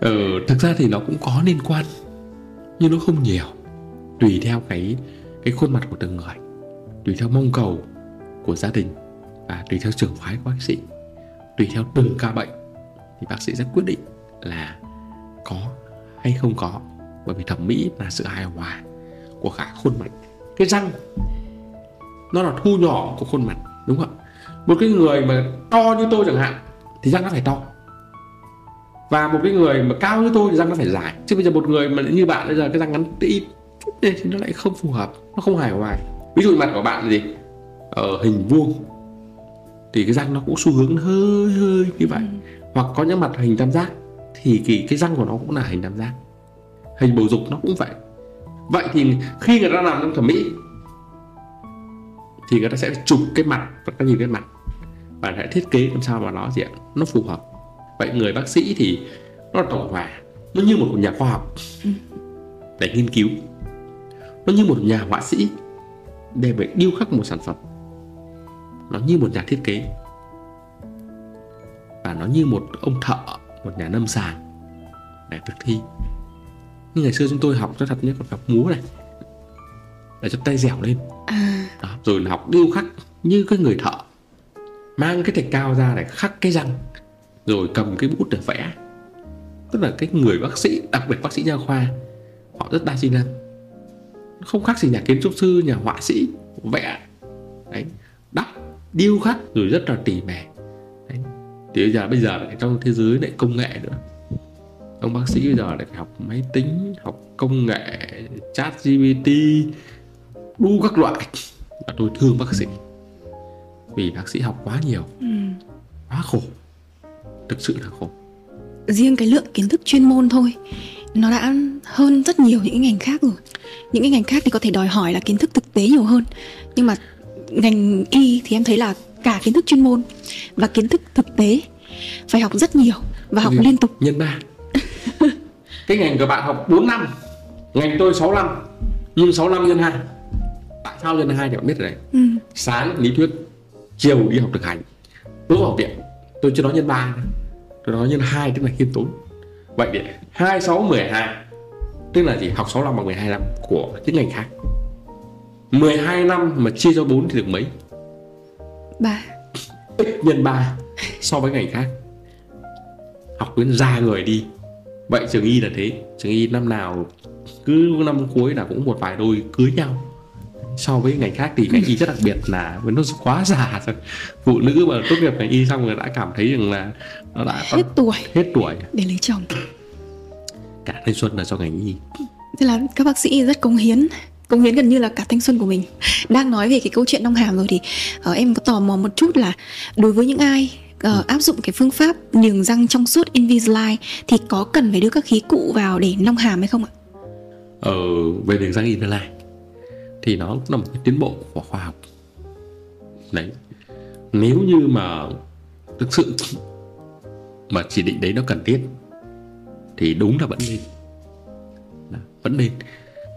Ờ, thực ra thì nó cũng có liên quan nhưng nó không nhiều. Tùy theo cái cái khuôn mặt của từng người tùy theo mong cầu của gia đình và tùy theo trường phái của bác sĩ. Tùy theo từng ca bệnh thì bác sĩ sẽ quyết định là có hay không có. Bởi vì thẩm mỹ là sự hài hòa của cả khuôn mặt cái răng nó là thu nhỏ của khuôn mặt đúng không ạ? Một cái người mà to như tôi chẳng hạn thì răng nó phải to. Và một cái người mà cao như tôi thì răng nó phải dài. Chứ bây giờ một người mà như bạn bây giờ cái răng ngắn ít thì nó lại không phù hợp nó không hài hòa. Ví dụ mặt của bạn là gì? Ở hình vuông. Thì cái răng nó cũng xu hướng hơi hơi như vậy. Ừ. hoặc có những mặt hình tam giác thì cái, cái răng của nó cũng là hình tam giác. Hình bầu dục nó cũng vậy vậy thì khi người ta làm trong thẩm mỹ, thì người ta sẽ chụp cái mặt và các nhìn cái mặt. Và sẽ thiết kế làm sao mà nó gì ạ? Nó phù hợp. Vậy người bác sĩ thì nó là tổng hòa nó như một nhà khoa học để nghiên cứu. Nó như một nhà họa sĩ để phải điêu khắc một sản phẩm. Nó như một nhà thiết kế. Và nó như một ông thợ, một nhà nâm sàng để thực thi như ngày xưa chúng tôi học cho thật nhất còn học múa này. Để cho tay dẻo lên. À. Đó, rồi là học điêu khắc như cái người thợ. Mang cái thạch cao ra để khắc cái răng. Rồi cầm cái bút để vẽ. Tức là cái người bác sĩ đặc biệt bác sĩ nha khoa họ rất đa di năng. Không khác gì nhà kiến trúc sư nhà họa sĩ vẽ. Đấy đắp điêu khắc rồi rất là tỉ mỉ. Đấy. thì bây giờ bây giờ lại trong thế giới lại công nghệ nữa ông bác sĩ bây giờ lại phải học máy tính học công nghệ chat gpt đu các loại. Và tôi thương bác sĩ. Vì bác sĩ học quá nhiều. Ừ. quá khổ. Thực sự là khổ. Riêng cái lượng kiến thức chuyên môn thôi nó đã hơn rất nhiều những cái ngành khác rồi. Những cái ngành khác thì có thể đòi hỏi là kiến thức thực tế nhiều hơn. Nhưng mà ngành y thì em thấy là cả kiến thức chuyên môn và kiến thức thực tế phải học rất nhiều và học liên tục. Nhân ba cái ngành của bạn học 4 năm ngành tôi 6 năm nhưng 6 năm nhân 2 tại sao nhân 2 thì bạn biết rồi đấy? Ừ. sáng lý thuyết chiều đi học thực hành lúc vào viện. Tôi chưa nói nhân 3 tôi nói nhân 2 tức là khiêm tốn. Vậy thì 2, 6, 12 tức là gì? Học 6 năm bằng 12 năm của những ngành khác. 12 năm mà chia cho 4 thì được mấy? 3 X nhân 3 so với ngành khác. Học đến ra người đi vậy trường y là thế. Trường y năm nào cứ năm cuối là cũng một vài đôi cưới nhau. So với ngành khác thì ngành y rất đặc biệt là nó quá già rồi. Phụ nữ mà tốt nghiệp ngành y xong rồi đã cảm thấy rằng là nó đã hết tuổi. Hết tuổi. Để lấy chồng. Cả thanh xuân là cho ngành y. Thế là các bác sĩ rất cống hiến. Cống hiến gần như là cả thanh xuân của mình. Đang nói về cái câu chuyện nong hàm rồi thì uh, em có tò mò một chút là đối với những ai uh, áp dụng cái phương pháp niềng răng trong suốt Invisalign thì có cần phải đưa các khí cụ vào để nong hàm hay không ạ? Ở về niềng răng Invisalign thì nó là một cái tiến bộ của khoa học. Đấy. Nếu như mà thực sự mà chỉ định đấy nó cần thiết thì đúng là vẫn nên Đó, vẫn nên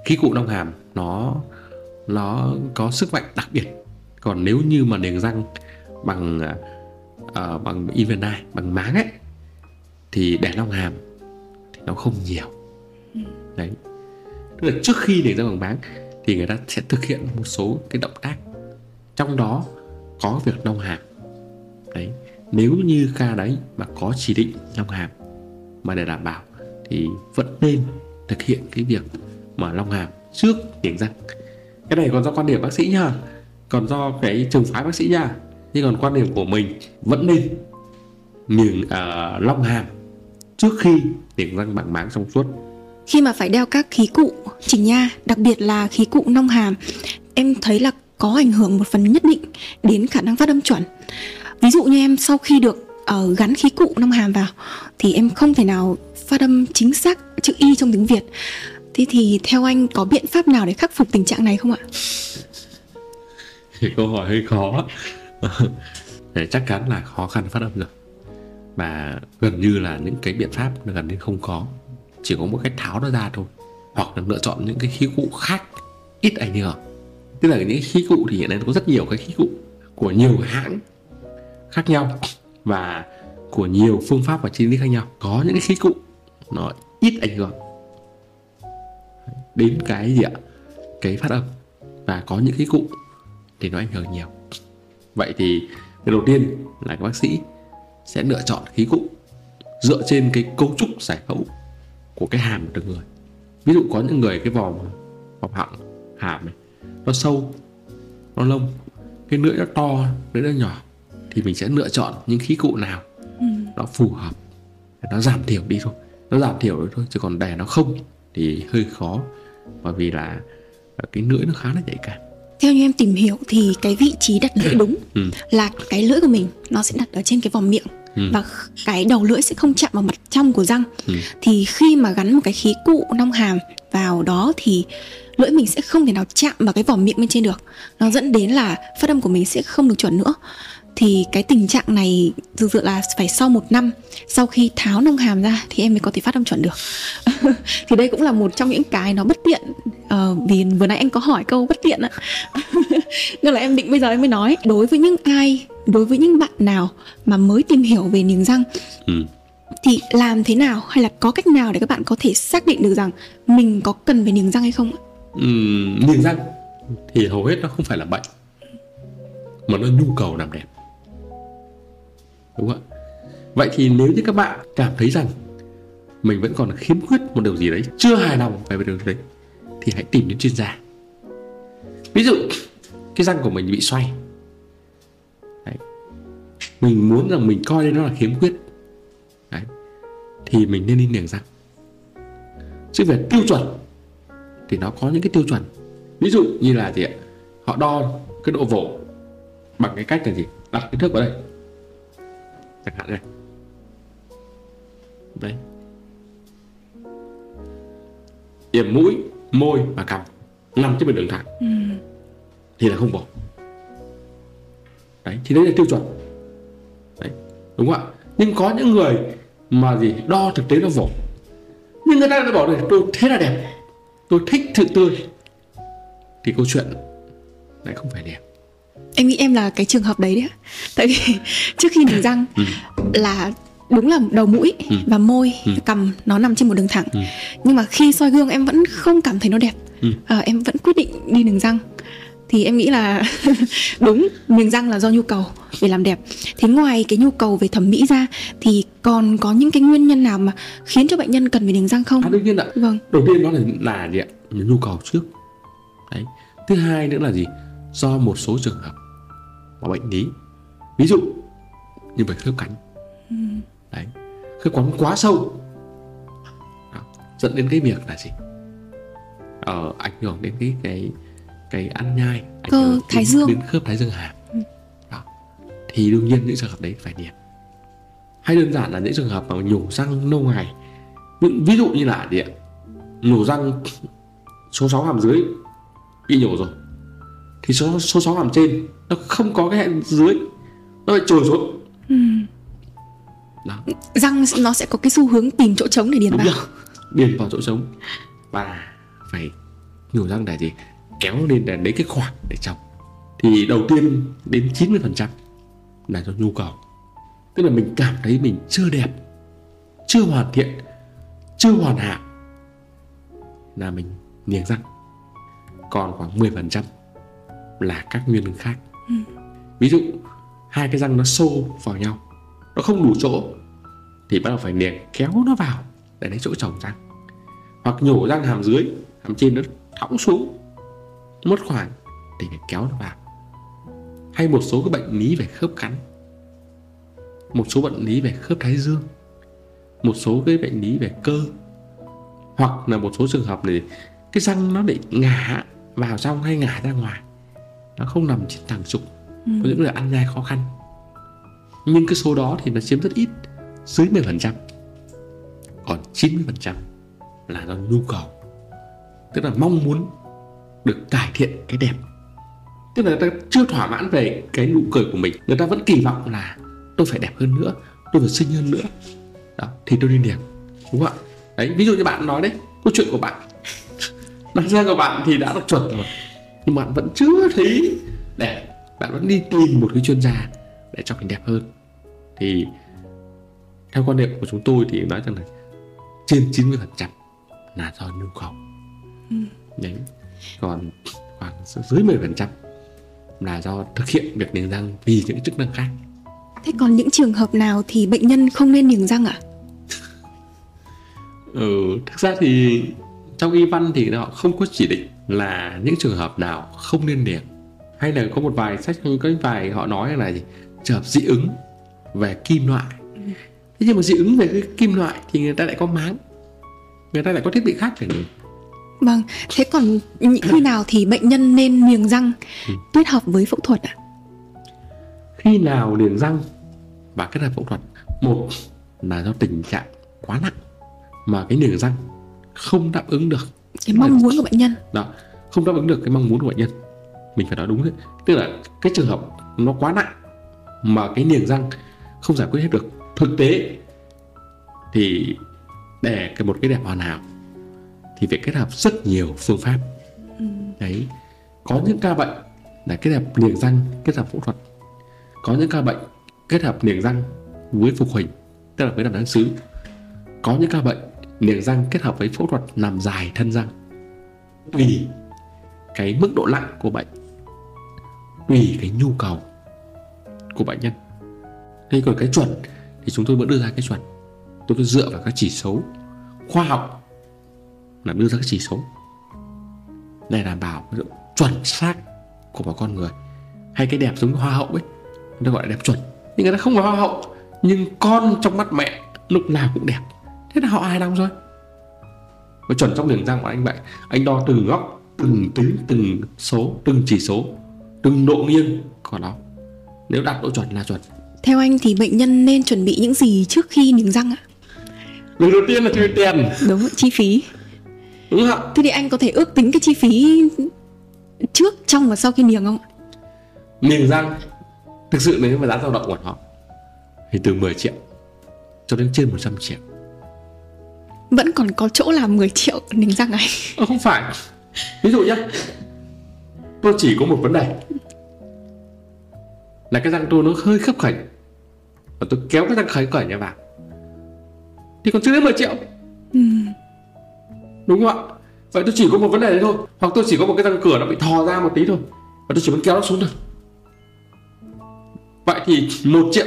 khí cụ nong hàm nó nó có sức mạnh đặc biệt còn nếu như mà niềng răng bằng uh, bằng Ivenai bằng máng ấy thì để long hàm thì nó không nhiều. Đấy. Tức là trước khi niềng răng bằng máng thì người ta sẽ thực hiện một số cái động tác. Trong đó có việc long hàm. Đấy. Nếu như ca đấy mà có chỉ định long hàm mà để đảm bảo thì vẫn nên thực hiện cái việc mà long hàm trước niềng răng cái này còn do quan điểm bác sĩ nhá. Còn do cái trường phái bác sĩ nha nhưng còn quan điểm của mình vẫn nên miệng uh, long hàm trước khi niềng răng bằng máng trong suốt. Khi mà phải đeo các khí cụ chỉnh nha đặc biệt là khí cụ nong hàm em thấy là có ảnh hưởng một phần nhất định đến khả năng phát âm chuẩn. Ví dụ như em sau khi được uh, gắn khí cụ nong hàm vào thì em không thể nào phát âm chính xác chữ y trong tiếng việt. Thế thì theo anh có biện pháp nào để khắc phục tình trạng này không ạ? Câu hỏi hơi khó thì chắc chắn là khó khăn phát âm rồi. Và gần như là những cái biện pháp gần như không có. Chỉ có một cách tháo nó ra thôi. Hoặc là lựa chọn những cái khí cụ khác ít ảnh hưởng. Tức là những khí cụ thì hiện nay có rất nhiều cái khí cụ của nhiều hãng khác nhau và của nhiều phương pháp và chi lý khác nhau. Có những cái khí cụ nó ít ảnh hưởng đến cái gì ạ? Cái phát âm. Và có những khí cụ thì nó ảnh hưởng nhiều vậy thì cái đầu tiên là các bác sĩ sẽ lựa chọn khí cụ dựa trên cái cấu trúc giải phẫu của cái hàm của từng người. Ví dụ có những người cái vòng vòng họng hàm này nó sâu nó lông cái lưỡi nó to lưỡi nó nhỏ thì mình sẽ lựa chọn những khí cụ nào ừ. nó phù hợp nó giảm thiểu đi thôi. Nó giảm thiểu đi thôi chứ còn đè nó không thì hơi khó. Bởi vì là cái lưỡi nó khá là nhạy cảm theo như em tìm hiểu thì cái vị trí đặt lưỡi đúng ừ. là cái lưỡi của mình nó sẽ đặt ở trên cái vòng miệng ừ. và cái đầu lưỡi sẽ không chạm vào mặt trong của răng ừ. thì khi mà gắn một cái khí cụ nong hàm vào đó thì lưỡi mình sẽ không thể nào chạm vào cái vòng miệng bên trên được nó dẫn đến là phát âm của mình sẽ không được chuẩn nữa thì cái tình trạng này thực sự là phải sau một năm sau khi tháo nông hàm ra thì em mới có thể phát âm chuẩn được. Thì đây cũng là một trong những cái nó bất tiện uh, vì vừa nãy anh có hỏi câu bất tiện ạ nên là em định bây giờ em mới nói đối với những ai đối với những bạn nào mà mới tìm hiểu về niềng răng ừ. thì làm thế nào hay là có cách nào để các bạn có thể xác định được rằng mình có cần về niềng răng hay không ừ, niềng răng thì hầu hết nó không phải là bệnh mà nó nhu cầu làm đẹp đúng không ạ? Vậy thì nếu như các bạn cảm thấy rằng mình vẫn còn khiếm khuyết một điều gì đấy, chưa hài lòng về điều đấy, thì hãy tìm đến chuyên gia. Ví dụ, cái răng của mình bị xoay. Đấy. mình muốn rằng mình coi đây nó là khiếm khuyết. Đấy. thì mình nên đi niềng răng. Chứ về tiêu chuẩn thì nó có những cái tiêu chuẩn. Ví dụ như là gì ạ? Họ đo cái độ vỗ bằng cái cách là gì? Đặt cái thước vào đây chẳng hạn này đấy. Điểm mũi môi và cằm. Nằm trên một đường thẳng. Ừ. thì là không bỏ. Đấy thì đấy là tiêu chuẩn. Đấy đúng không ạ? Nhưng có những người mà gì đo thực tế nó vỏ. Nhưng người ta lại bảo được tôi thế là đẹp. Tôi thích sự tươi. Thì câu chuyện lại không phải đẹp em nghĩ em là cái trường hợp đấy đấy tại vì trước khi niềng răng ừ. là đúng là đầu mũi ừ. và môi ừ. cầm nó nằm trên một đường thẳng. Ừ. nhưng mà khi soi gương em vẫn không cảm thấy nó đẹp. Ừ. à, em vẫn quyết định đi niềng răng. Thì em nghĩ là đúng niềng răng là do nhu cầu để làm đẹp. Thế ngoài cái nhu cầu về thẩm mỹ ra thì còn có những cái nguyên nhân nào mà khiến cho bệnh nhân cần về niềng răng không? À, đương nhiên ạ. Vâng. Đầu tiên đó là là gì ạ? Nhu cầu trước. Đấy. Thứ hai nữa là gì do một số trường hợp và bệnh lý ví dụ như về khớp cánh ừ. đấy khớp cánh quá sâu đó. dẫn đến cái việc là gì ờ, ảnh hưởng đến cái cái cái ăn nhai cơ thái dương đến khớp thái dương hàm ừ. đó. thì đương nhiên những trường hợp đấy phải niềng hay đơn giản là những trường hợp mà nhổ răng lâu ngày ví, ví dụ như là ạ nhổ răng số 6 hàm dưới bị nhổ rồi thì số số 6 hàm trên. Nó không có cái hẹn dưới. Nó lại trồi xuống. Ừ. đó. Răng nó sẽ có cái xu hướng tìm chỗ trống để điền đúng vào. rồi. Điền vào chỗ trống. Và phải nhổ răng để gì? Kéo lên để lấy cái khoảng để trong thì đầu tiên đến 90% là do nhu cầu. Tức là mình cảm thấy mình chưa đẹp chưa hoàn thiện chưa hoàn hảo là mình niềng răng. Còn khoảng 10% là các nguyên nhân khác. Ví dụ, hai cái răng nó xô vào nhau, nó không đủ chỗ, thì bắt đầu phải niềng kéo nó vào để lấy chỗ trồng răng. Hoặc nhổ răng hàm dưới, hàm trên nó thõng xuống, mất khoảng thì phải kéo nó vào. Hay một số cái bệnh lý về khớp cắn, một số bệnh lý về khớp thái dương, một số cái bệnh lý về cơ, hoặc là một số trường hợp này cái răng nó bị ngả vào trong hay ngả ra ngoài nó không nằm trên thẳng trục. Ừ. có những người ăn nhai khó khăn. Nhưng cái số đó thì nó chiếm rất ít dưới 10% còn 90% là do nhu cầu. Tức là mong muốn được cải thiện cái đẹp. Tức là người ta chưa thỏa mãn về cái nụ cười của mình. Người ta vẫn kỳ vọng là tôi phải đẹp hơn nữa tôi phải xinh hơn nữa. Đó thì tôi đi niềng đúng không ạ? Đấy ví dụ như bạn nói đấy câu chuyện của bạn. Đặt ra của bạn thì đã được chuẩn rồi nhưng bạn vẫn chưa thấy. Đẹp bạn vẫn đi tìm một cái chuyên gia để cho mình đẹp hơn. Thì theo quan điểm của chúng tôi thì nói rằng là trên 90% là do nhu cầu. Đấy. Còn khoảng dưới 10% là do thực hiện việc niềng răng vì những chức năng khác. Thế còn những trường hợp nào thì bệnh nhân không nên niềng răng ạ? ừ, thực ra thì trong y văn thì họ không có chỉ định là những trường hợp nào không nên niềng hay là có một vài sách có vài họ nói là gì? Trường hợp dị ứng về kim loại. Thế nhưng mà dị ứng về cái kim loại thì người ta lại có máng. Người ta lại có thiết bị khác để niềng Vâng, thế còn những khi nào thì bệnh nhân nên niềng răng Ừ. kết hợp với phẫu thuật ạ? khi nào niềng răng và kết hợp phẫu thuật? Một là do tình trạng quá nặng mà cái niềng răng không đáp ứng được Cái mong muốn của bệnh nhân. đó không đáp ứng được cái mong muốn của bệnh nhân. Mình phải nói đúng đấy. Tức là cái trường hợp nó quá nặng mà cái niềng răng không giải quyết hết được. Thực tế thì để cái một cái đẹp hoàn hảo thì phải kết hợp rất nhiều phương pháp. Đấy có những ca bệnh là kết hợp niềng răng kết hợp phẫu thuật. Có những ca bệnh kết hợp niềng răng với phục hình tức là với làm răng sứ có những ca bệnh niềng răng kết hợp với phẫu thuật làm dài thân răng tùy cái mức độ nặng của bệnh, tùy cái nhu cầu của bệnh nhân. Thế còn cái chuẩn thì chúng tôi vẫn đưa ra cái chuẩn. Tôi tôi dựa vào các chỉ số khoa học là đưa ra các chỉ số để đảm bảo cái độ chuẩn xác của một con người. Hay cái đẹp giống như hoa hậu ấy, người ta gọi là đẹp chuẩn. Nhưng người ta không là hoa hậu, nhưng con trong mắt mẹ lúc nào cũng đẹp. Thế là họ hài lòng rồi và chuẩn trong đường răng của anh vậy anh đo từng góc từng tính từng số từng chỉ số từng độ nghiêng của nó nếu đạt độ chuẩn là chuẩn Theo anh thì bệnh nhân nên chuẩn bị những gì trước khi niềng răng ạ? việc đầu tiên là thuê tiền Đúng, chi phí. đúng không ạ Thế thì anh có thể ước tính cái chi phí trước, trong và sau khi niềng không ạ? niềng răng thực sự nếu mà giá dao động của nó thì từ 10 triệu cho đến trên 100 triệu Vẫn còn có chỗ là 10 triệu niềng răng anh. Ờ, không phải. Ví dụ nhé tôi chỉ có một vấn đề. Là cái răng tôi nó hơi khớp khểnh và tôi kéo cái răng khấy cởi nhà vào. Thì còn chưa đến 10 triệu. Ừ. đúng không ạ? Vậy tôi chỉ có một vấn đề đấy thôi. Hoặc tôi chỉ có một cái răng cửa nó bị thò ra một tí thôi. Và tôi chỉ muốn kéo nó xuống thôi. Vậy thì một triệu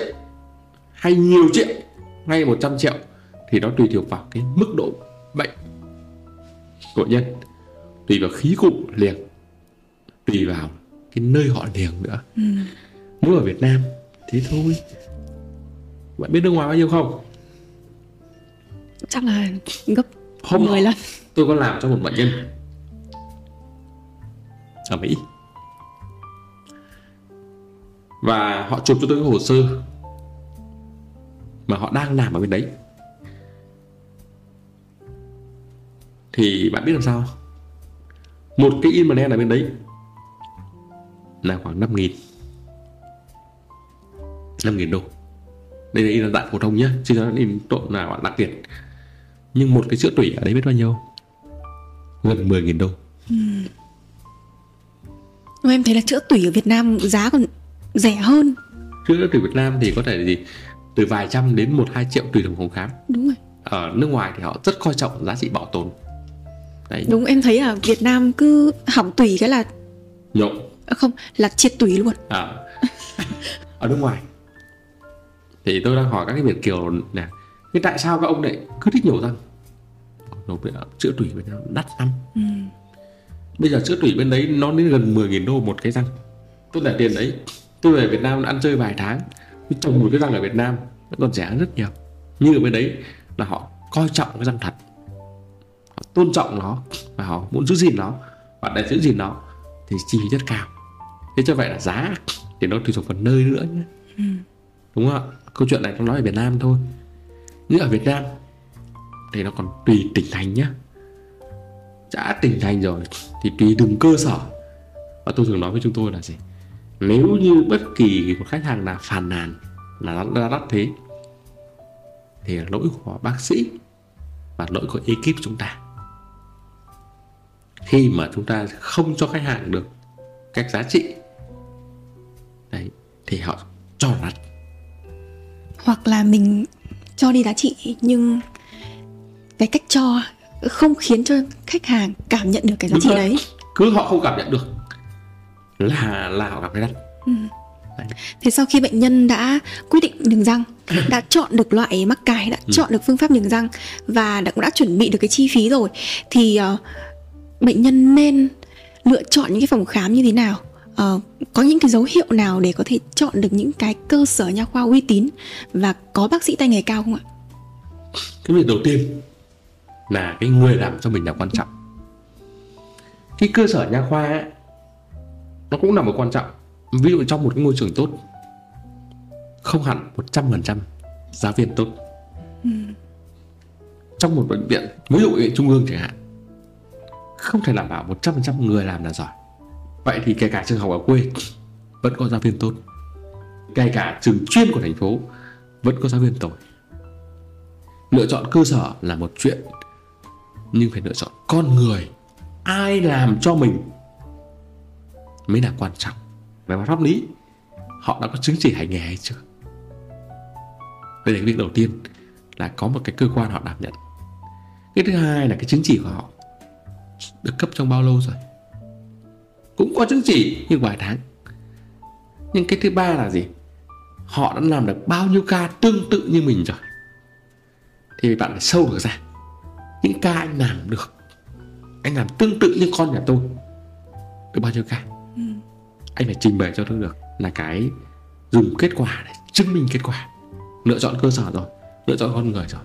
hay nhiều triệu hay 100 triệu thì nó tùy thuộc vào cái mức độ bệnh của nhân. Tùy vào khí cụ liềng tùy vào cái nơi họ liềng nữa. Ừ. muốn ở Việt Nam thế thôi. Bạn biết nước ngoài bao nhiêu không? Chắc là gấp Hôm 10 lần. tôi có làm cho một bệnh nhân ở Mỹ. Và họ chụp cho tôi cái hồ sơ mà họ đang làm ở bên đấy thì bạn biết làm sao một cái implant ở bên đấy. Là khoảng 5 nghìn. 5 nghìn đô. Đây là in dạng phổ thông nhé chứ nó in độ nào đặc biệt. Nhưng một cái chữa tủy ở đấy biết bao nhiêu gần 10 nghìn đô. Ừ. em thấy là chữa tủy ở Việt Nam giá còn rẻ hơn. Chữa tủy Việt Nam thì có thể là gì? Từ vài trăm đến một hai triệu tùy đồng phòng khám. Đúng rồi. Ở nước ngoài thì họ rất coi trọng giá trị bảo tồn Đấy. đúng em thấy là Việt Nam cứ hỏng tủy cái là nhộn. À, không là triệt tủy luôn. À. ở nước ngoài. Thì tôi đang hỏi các cái việt kiều nè thế tại sao các ông lại cứ thích nhổ răng? Nhổ chữa tủy bên đó đắt lắm. Ừ. bây giờ chữa tủy bên đấy nó đến gần 10.000 đô một cái răng. Tôi trả tiền đấy. Tôi về Việt Nam ăn chơi vài tháng tôi trồng một cái răng ở Việt Nam nó còn rẻ rất nhiều. Nhưng ở bên đấy là họ coi trọng cái răng thật tôn trọng nó và họ muốn giữ gìn nó và để giữ gìn nó thì chi phí rất cao. Thế cho vậy là giá thì nó tùy thuộc vào nơi nữa nhé. Ừ. đúng không ạ? Câu chuyện này nó nói ở Việt Nam thôi. Nhưng ở Việt Nam thì nó còn tùy tỉnh thành nhé. Đã tỉnh thành rồi thì tùy từng cơ sở. Và tôi thường nói với chúng tôi là gì? Nếu như bất kỳ một khách hàng nào phàn nàn là nó đắt thế thì là lỗi của bác sĩ và lỗi của ekip chúng ta khi mà chúng ta không cho khách hàng được các giá trị đấy thì họ cho đắt hoặc là mình cho đi giá trị nhưng cái cách cho không khiến cho khách hàng cảm nhận được cái giá Đúng trị rồi. đấy cứ họ không cảm nhận được là là họ cảm thấy đắt ừ. Thế sau khi bệnh nhân đã quyết định nhường răng, đã chọn được loại mắc cài, đã ừ. chọn được phương pháp nhường răng và đã cũng đã chuẩn bị được cái chi phí rồi thì uh, bệnh nhân nên lựa chọn những cái phòng khám như thế nào? uh, có những cái dấu hiệu nào để có thể chọn được những cái cơ sở nha khoa uy tín và có bác sĩ tay nghề cao không ạ? Cái việc đầu tiên là cái người làm cho mình là quan trọng. Cái cơ sở nha khoa ấy, nó cũng là một quan trọng. Ví dụ trong một cái môi trường tốt không hẳn 100% giáo viên tốt. Ừ. Trong một bệnh viện, ví dụ trung ương chẳng hạn, không thể đảm bảo 100% người làm là giỏi. Vậy thì kể cả trường học ở quê vẫn có giáo viên tốt. Kể cả trường chuyên của thành phố vẫn có giáo viên tồi. Lựa chọn cơ sở là một chuyện, Nhưng phải lựa chọn con người, Ai làm cho mình Mới là quan trọng. Về mặt pháp lý, Họ đã có chứng chỉ hành nghề hay chưa? Đây là việc đầu tiên Là có một cái cơ quan họ đảm nhận. Cái thứ hai là cái chứng chỉ của họ. Được cấp trong bao lâu rồi? Cũng có chứng chỉ như vài tháng. Nhưng cái thứ ba là gì? Họ đã làm được bao nhiêu ca tương tự như mình rồi. Thì bạn phải sâu được ra. Những ca anh làm được anh làm tương tự như con nhà tôi được bao nhiêu ca? Ừ. anh phải trình bày cho tôi được là cái dùng kết quả để chứng minh kết quả. Lựa chọn cơ sở rồi lựa chọn con người rồi.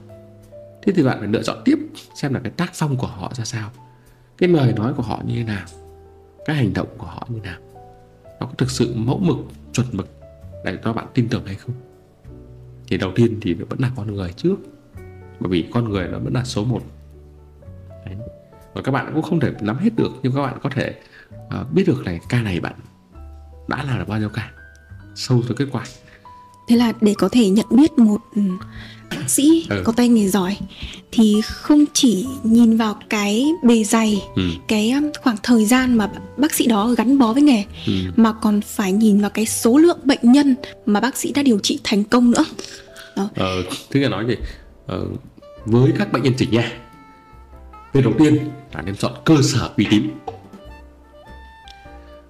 Thế thì bạn phải lựa chọn tiếp xem là cái tác phong của họ ra sao cái lời nói của họ như thế nào? Cái hành động của họ như thế nào? Nó có thực sự mẫu mực chuẩn mực để cho bạn tin tưởng hay không? Thì đầu tiên thì vẫn là con người trước. Bởi vì con người nó vẫn là số một. Đấy. và các bạn cũng không thể nắm hết được nhưng các bạn có thể uh, biết được này ca này bạn đã làm được bao nhiêu ca? Sâu tới kết quả. Thế là để có thể nhận biết một ừ, bác sĩ ừ. có tay nghề giỏi thì không chỉ nhìn vào cái bề dày ừ. cái um, khoảng thời gian mà bác sĩ đó gắn bó với nghề ừ. mà còn phải nhìn vào cái số lượng bệnh nhân mà bác sĩ đã điều trị thành công nữa đó. Ờ, thứ nghe nói gì ờ, với các bệnh nhân chỉnh nha việc đầu tiên là nên chọn cơ sở uy tín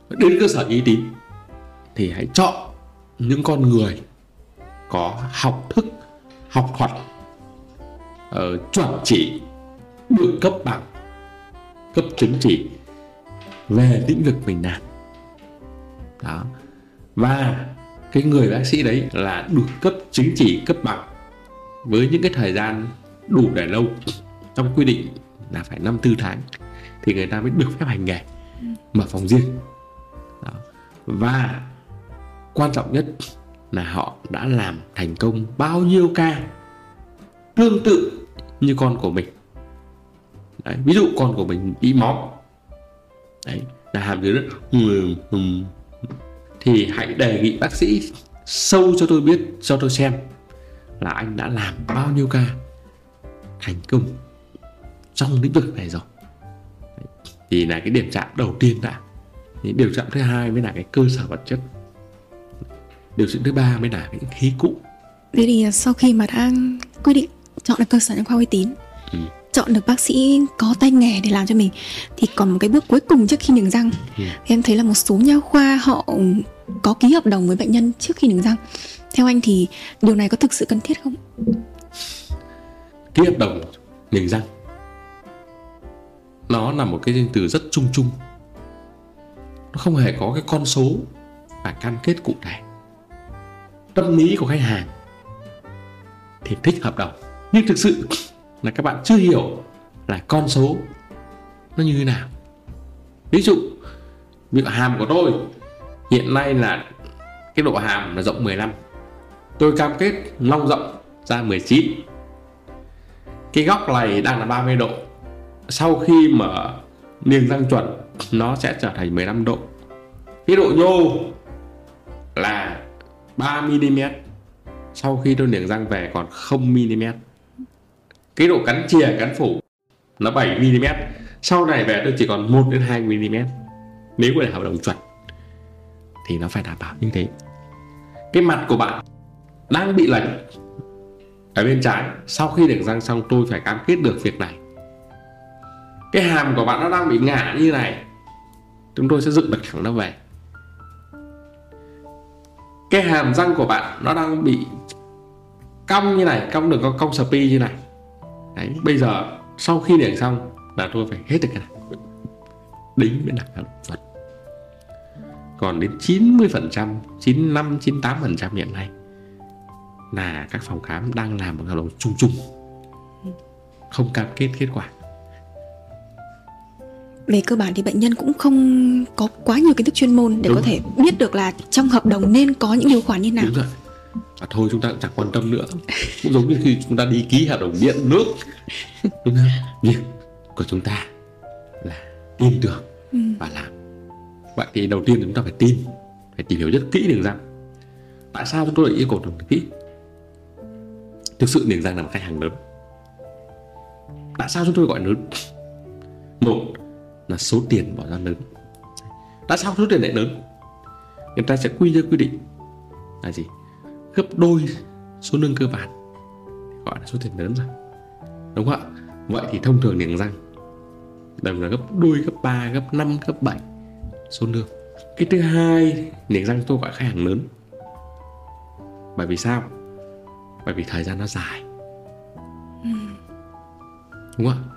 đến cơ sở uy tín thì hãy chọn những con người có học thức học thuật uh, chuẩn chỉ được cấp bằng cấp chứng chỉ về lĩnh vực mình làm. Đó. Và cái người bác sĩ đấy là được cấp chứng chỉ cấp bằng với những cái thời gian đủ để lâu trong quy định là phải năm tư tháng thì người ta mới được phép hành nghề mở phòng riêng. Đó. và quan trọng nhất là họ đã làm thành công bao nhiêu ca tương tự như con của mình. Đấy, ví dụ con của mình bị máu đấy là hàm dưới đất thì hãy đề nghị bác sĩ sâu cho tôi biết cho tôi xem là anh đã làm bao nhiêu ca thành công trong lĩnh vực này rồi. Thì là cái điểm chạm đầu tiên đã. Thì điểm chạm thứ hai mới là cái cơ sở vật chất điều chỉnh thứ ba mới là những khí cụ. Thế thì sau khi mà đã quyết định chọn được cơ sở nha khoa uy tín ừ. chọn được bác sĩ có tay nghề để làm cho mình thì còn một cái bước cuối cùng trước khi niềng răng. Ừ. em thấy là một số nha khoa họ có ký hợp đồng với bệnh nhân trước khi niềng răng. Theo anh thì điều này có thực sự cần thiết không? Ký hợp đồng niềng răng nó là một cái từ rất chung chung. Nó không hề có cái con số và cam kết cụ thể tâm lý của khách hàng thì thích hợp đồng. Nhưng thực sự là các bạn chưa hiểu là con số nó như thế nào. Ví dụ ví dụ hàm của tôi hiện nay là cái độ hàm là rộng 15 tôi cam kết long rộng ra 19 cái góc này đang là 30 độ. Sau khi mà niềng răng chuẩn, nó sẽ trở thành 15 độ. Cái độ nhô là 3 mm sau khi tôi niềng răng về còn 0 mm cái độ cắn chìa, cắn phủ, nó 7 mm sau này về tôi chỉ còn 1 đến 2 mm nếu là hợp đồng chuẩn, thì nó phải đảm bảo như thế. Cái mặt của bạn đang bị lệch ở bên trái. Sau khi niềng răng xong, tôi phải cam kết được việc này. Cái hàm của bạn nó đang bị ngả như này. Chúng tôi sẽ dựng bật thẳng nó về cái hàm răng của bạn nó đang bị cong như này, cong được có cong spi như này. Đấy, bây giờ sau khi để xong là tôi phải hết được cái này. Đính mới là vật còn đến 90 phần trăm 95 98 phần trăm hiện nay là các phòng khám đang làm một hợp đồng chung chung không cam kết kết quả về cơ bản thì bệnh nhân cũng không có quá nhiều kiến thức chuyên môn để Đúng có thể biết được là trong hợp đồng nên có những điều khoản như nào. Đúng rồi. Và thôi chúng ta cũng chẳng quan tâm nữa. Cũng giống như khi chúng ta đi ký hợp đồng điện nước. Đúng không? Việc của chúng ta là tin tưởng ừ. và làm. Vậy thì đầu tiên chúng ta phải tin, phải tìm hiểu rất kỹ đường răng. Tại sao chúng tôi lại yêu cầu đồng kỹ? Thực sự đường răng là một khách hàng lớn. Tại sao chúng tôi gọi lớn? Một là số tiền bỏ ra lớn. Tại sao số tiền lại lớn? Người ta sẽ quy ra quy định là gì? Gấp đôi số lương cơ bản gọi là số tiền lớn rồi đúng không ạ? Vậy thì thông thường niềng răng đồng là gấp đôi gấp 3 gấp 5 gấp 7 số lương. Cái thứ hai niềng răng tôi gọi khách hàng lớn. Bởi vì sao? Bởi vì thời gian nó dài. Ừ. đúng không ạ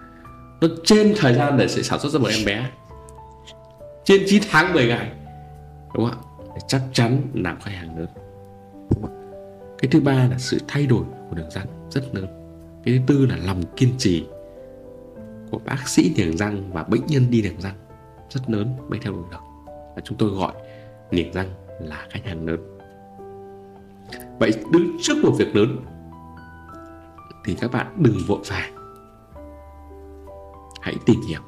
nó trên thời gian để sẽ sản xuất ra một em bé. Trên 9 tháng 10 ngày. Đúng không ạ? Chắc chắn làm khách hàng lớn. Cái thứ ba là sự thay đổi của đường răng rất lớn. Cái thứ tư là lòng kiên trì của bác sĩ niềng răng và bệnh nhân đi niềng răng. Rất lớn, mới theo đuổi được. Và chúng tôi gọi niềng răng là khách hàng lớn. Vậy đứng trước một việc lớn thì các bạn đừng vội vàng hãy tìm hiểu.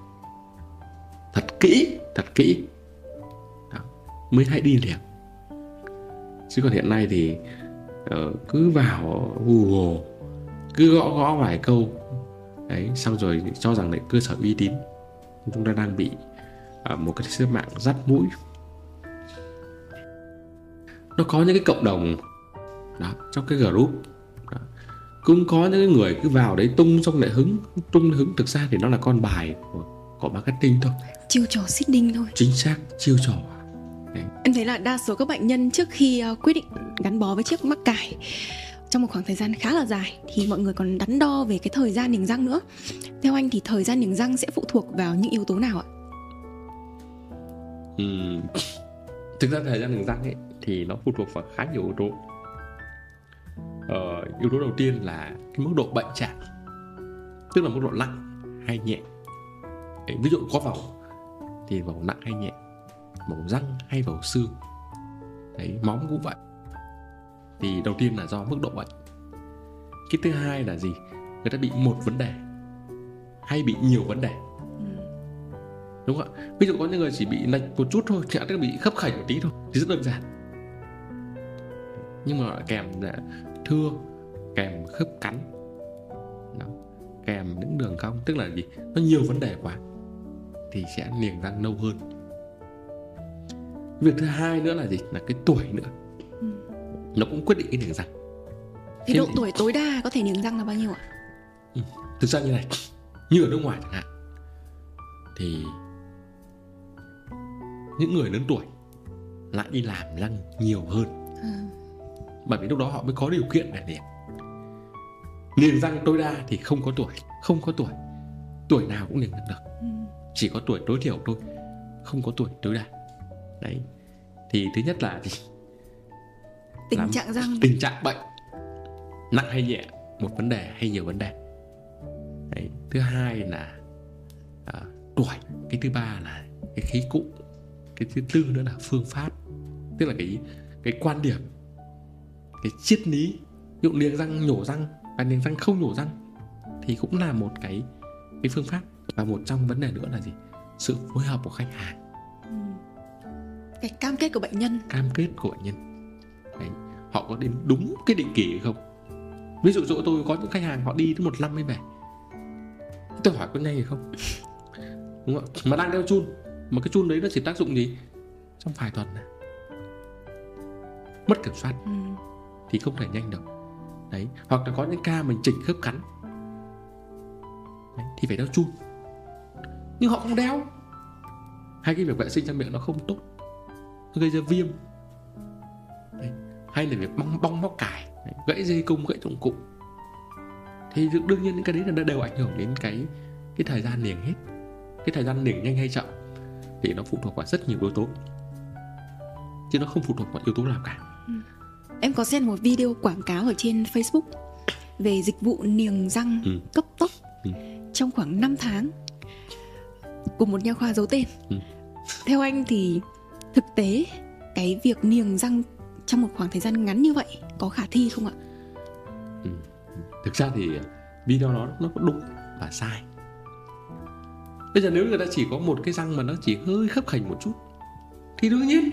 Thật kỹ thật kỹ. Đó. mới hãy đi liền. Chứ còn hiện nay thì ờ, cứ vào google, cứ gõ gõ vài câu. Đấy, xong rồi cho rằng lại cơ sở uy tín. Chúng ta đang bị ờ, một cái xếp mạng dắt mũi. Nó có những cái cộng đồng, đó, trong cái group cũng có những người cứ vào đấy tung xong lại hứng tung hứng thực ra thì nó là con bài của, của marketing thôi. Chiêu trò seeding thôi. Chính xác chiêu trò. Đấy. em thấy là đa số các bệnh nhân trước khi uh, quyết định gắn bó với chiếc mắc cải trong một khoảng thời gian khá là dài thì mọi người còn đắn đo về cái thời gian niềng răng nữa. Theo anh thì thời gian niềng răng sẽ phụ thuộc vào những yếu tố nào ạ? Ừ. thực ra thời gian niềng răng ấy thì nó phụ thuộc vào khá nhiều yếu tố uh, yếu tố đầu tiên là cái mức độ bệnh trạng tức là mức độ nặng hay nhẹ. Đấy, ví dụ có vẩu thì vẩu nặng hay nhẹ vẩu răng hay vẩu xương. Đấy móng cũng vậy. Thì đầu tiên là do mức độ bệnh. Cái thứ hai là gì? Người ta bị một vấn đề hay bị nhiều vấn đề. Ừ. đúng không ạ? Ví dụ có những người chỉ bị lệch một chút thôi chẳng hạn bị khớp khảnh một tí thôi thì rất đơn giản. Nhưng mà kèm là thưa kèm khớp cắn. Đó. kèm những đường cong tức là gì? Nó nhiều vấn đề quá thì sẽ niềng răng nâu hơn. Việc thứ hai nữa là gì? Là cái tuổi nữa. Ừ. nó cũng quyết định cái niềng răng. Thì độ tuổi tối đa có thể niềng răng là bao nhiêu ạ? thực ra như này như ở nước ngoài chẳng hạn thì những người lớn tuổi lại đi làm răng nhiều hơn. À, bởi vì lúc đó họ mới có điều kiện để niềng niềng răng tối đa thì không có tuổi không có tuổi. Tuổi nào cũng niềng răng được. Ừ. chỉ có tuổi tối thiểu thôi không có tuổi tối đa. Đấy. Thì thứ nhất là gì? Tình Làm- trạng răng. Tình trạng bệnh. Nặng hay nhẹ? Một vấn đề hay nhiều vấn đề. Đấy. thứ hai là à, tuổi. Cái thứ ba là cái khí cụ. Cái thứ tư nữa là phương pháp. Tức là cái cái quan điểm cái triết lý ví dụ niềng răng nhổ răng và niềng răng không nhổ răng thì cũng là một cái cái phương pháp. Và một trong vấn đề nữa là gì? Sự phối hợp của khách hàng. Ừ. Cái cam kết của bệnh nhân. Cam kết của bệnh nhân. Đấy. họ có đến đúng cái định kỳ hay không? Ví dụ chỗ tôi có những khách hàng họ đi tới một năm mới về. Tôi hỏi có nhanh hay không? Đúng không mà đang đeo chun. Mà cái chun đấy nó chỉ tác dụng gì? Trong vài tuần này. Mất kiểm soát. Ừ thì không thể nhanh được. Đấy hoặc là có những ca mình chỉnh khớp cắn. Đấy, thì phải đeo chun nhưng họ không đeo. Hay cái việc vệ sinh răng miệng nó không tốt nó gây ra viêm. Đấy. hay là việc bong bong móc cải đấy. gãy dây cung gãy dụng cụ. Thì đương- nhiên những cái đấy là đều ảnh hưởng đến cái cái thời gian liền hết. Cái thời gian liền nhanh hay chậm thì nó phụ thuộc vào rất nhiều yếu tố. Chứ nó không phụ thuộc vào yếu tố nào cả. Em có xem một video quảng cáo ở trên Facebook về dịch vụ niềng răng Ừ. cấp tốc Ừ. trong khoảng 5 tháng của một nha khoa giấu tên. Ừ. Theo anh thì thực tế cái việc niềng răng trong một khoảng thời gian ngắn như vậy có khả thi không ạ? thực ra thì video đó nó có đúng và sai bây giờ nếu người ta chỉ có một cái răng mà nó chỉ hơi khớp khảnh một chút thì đương nhiên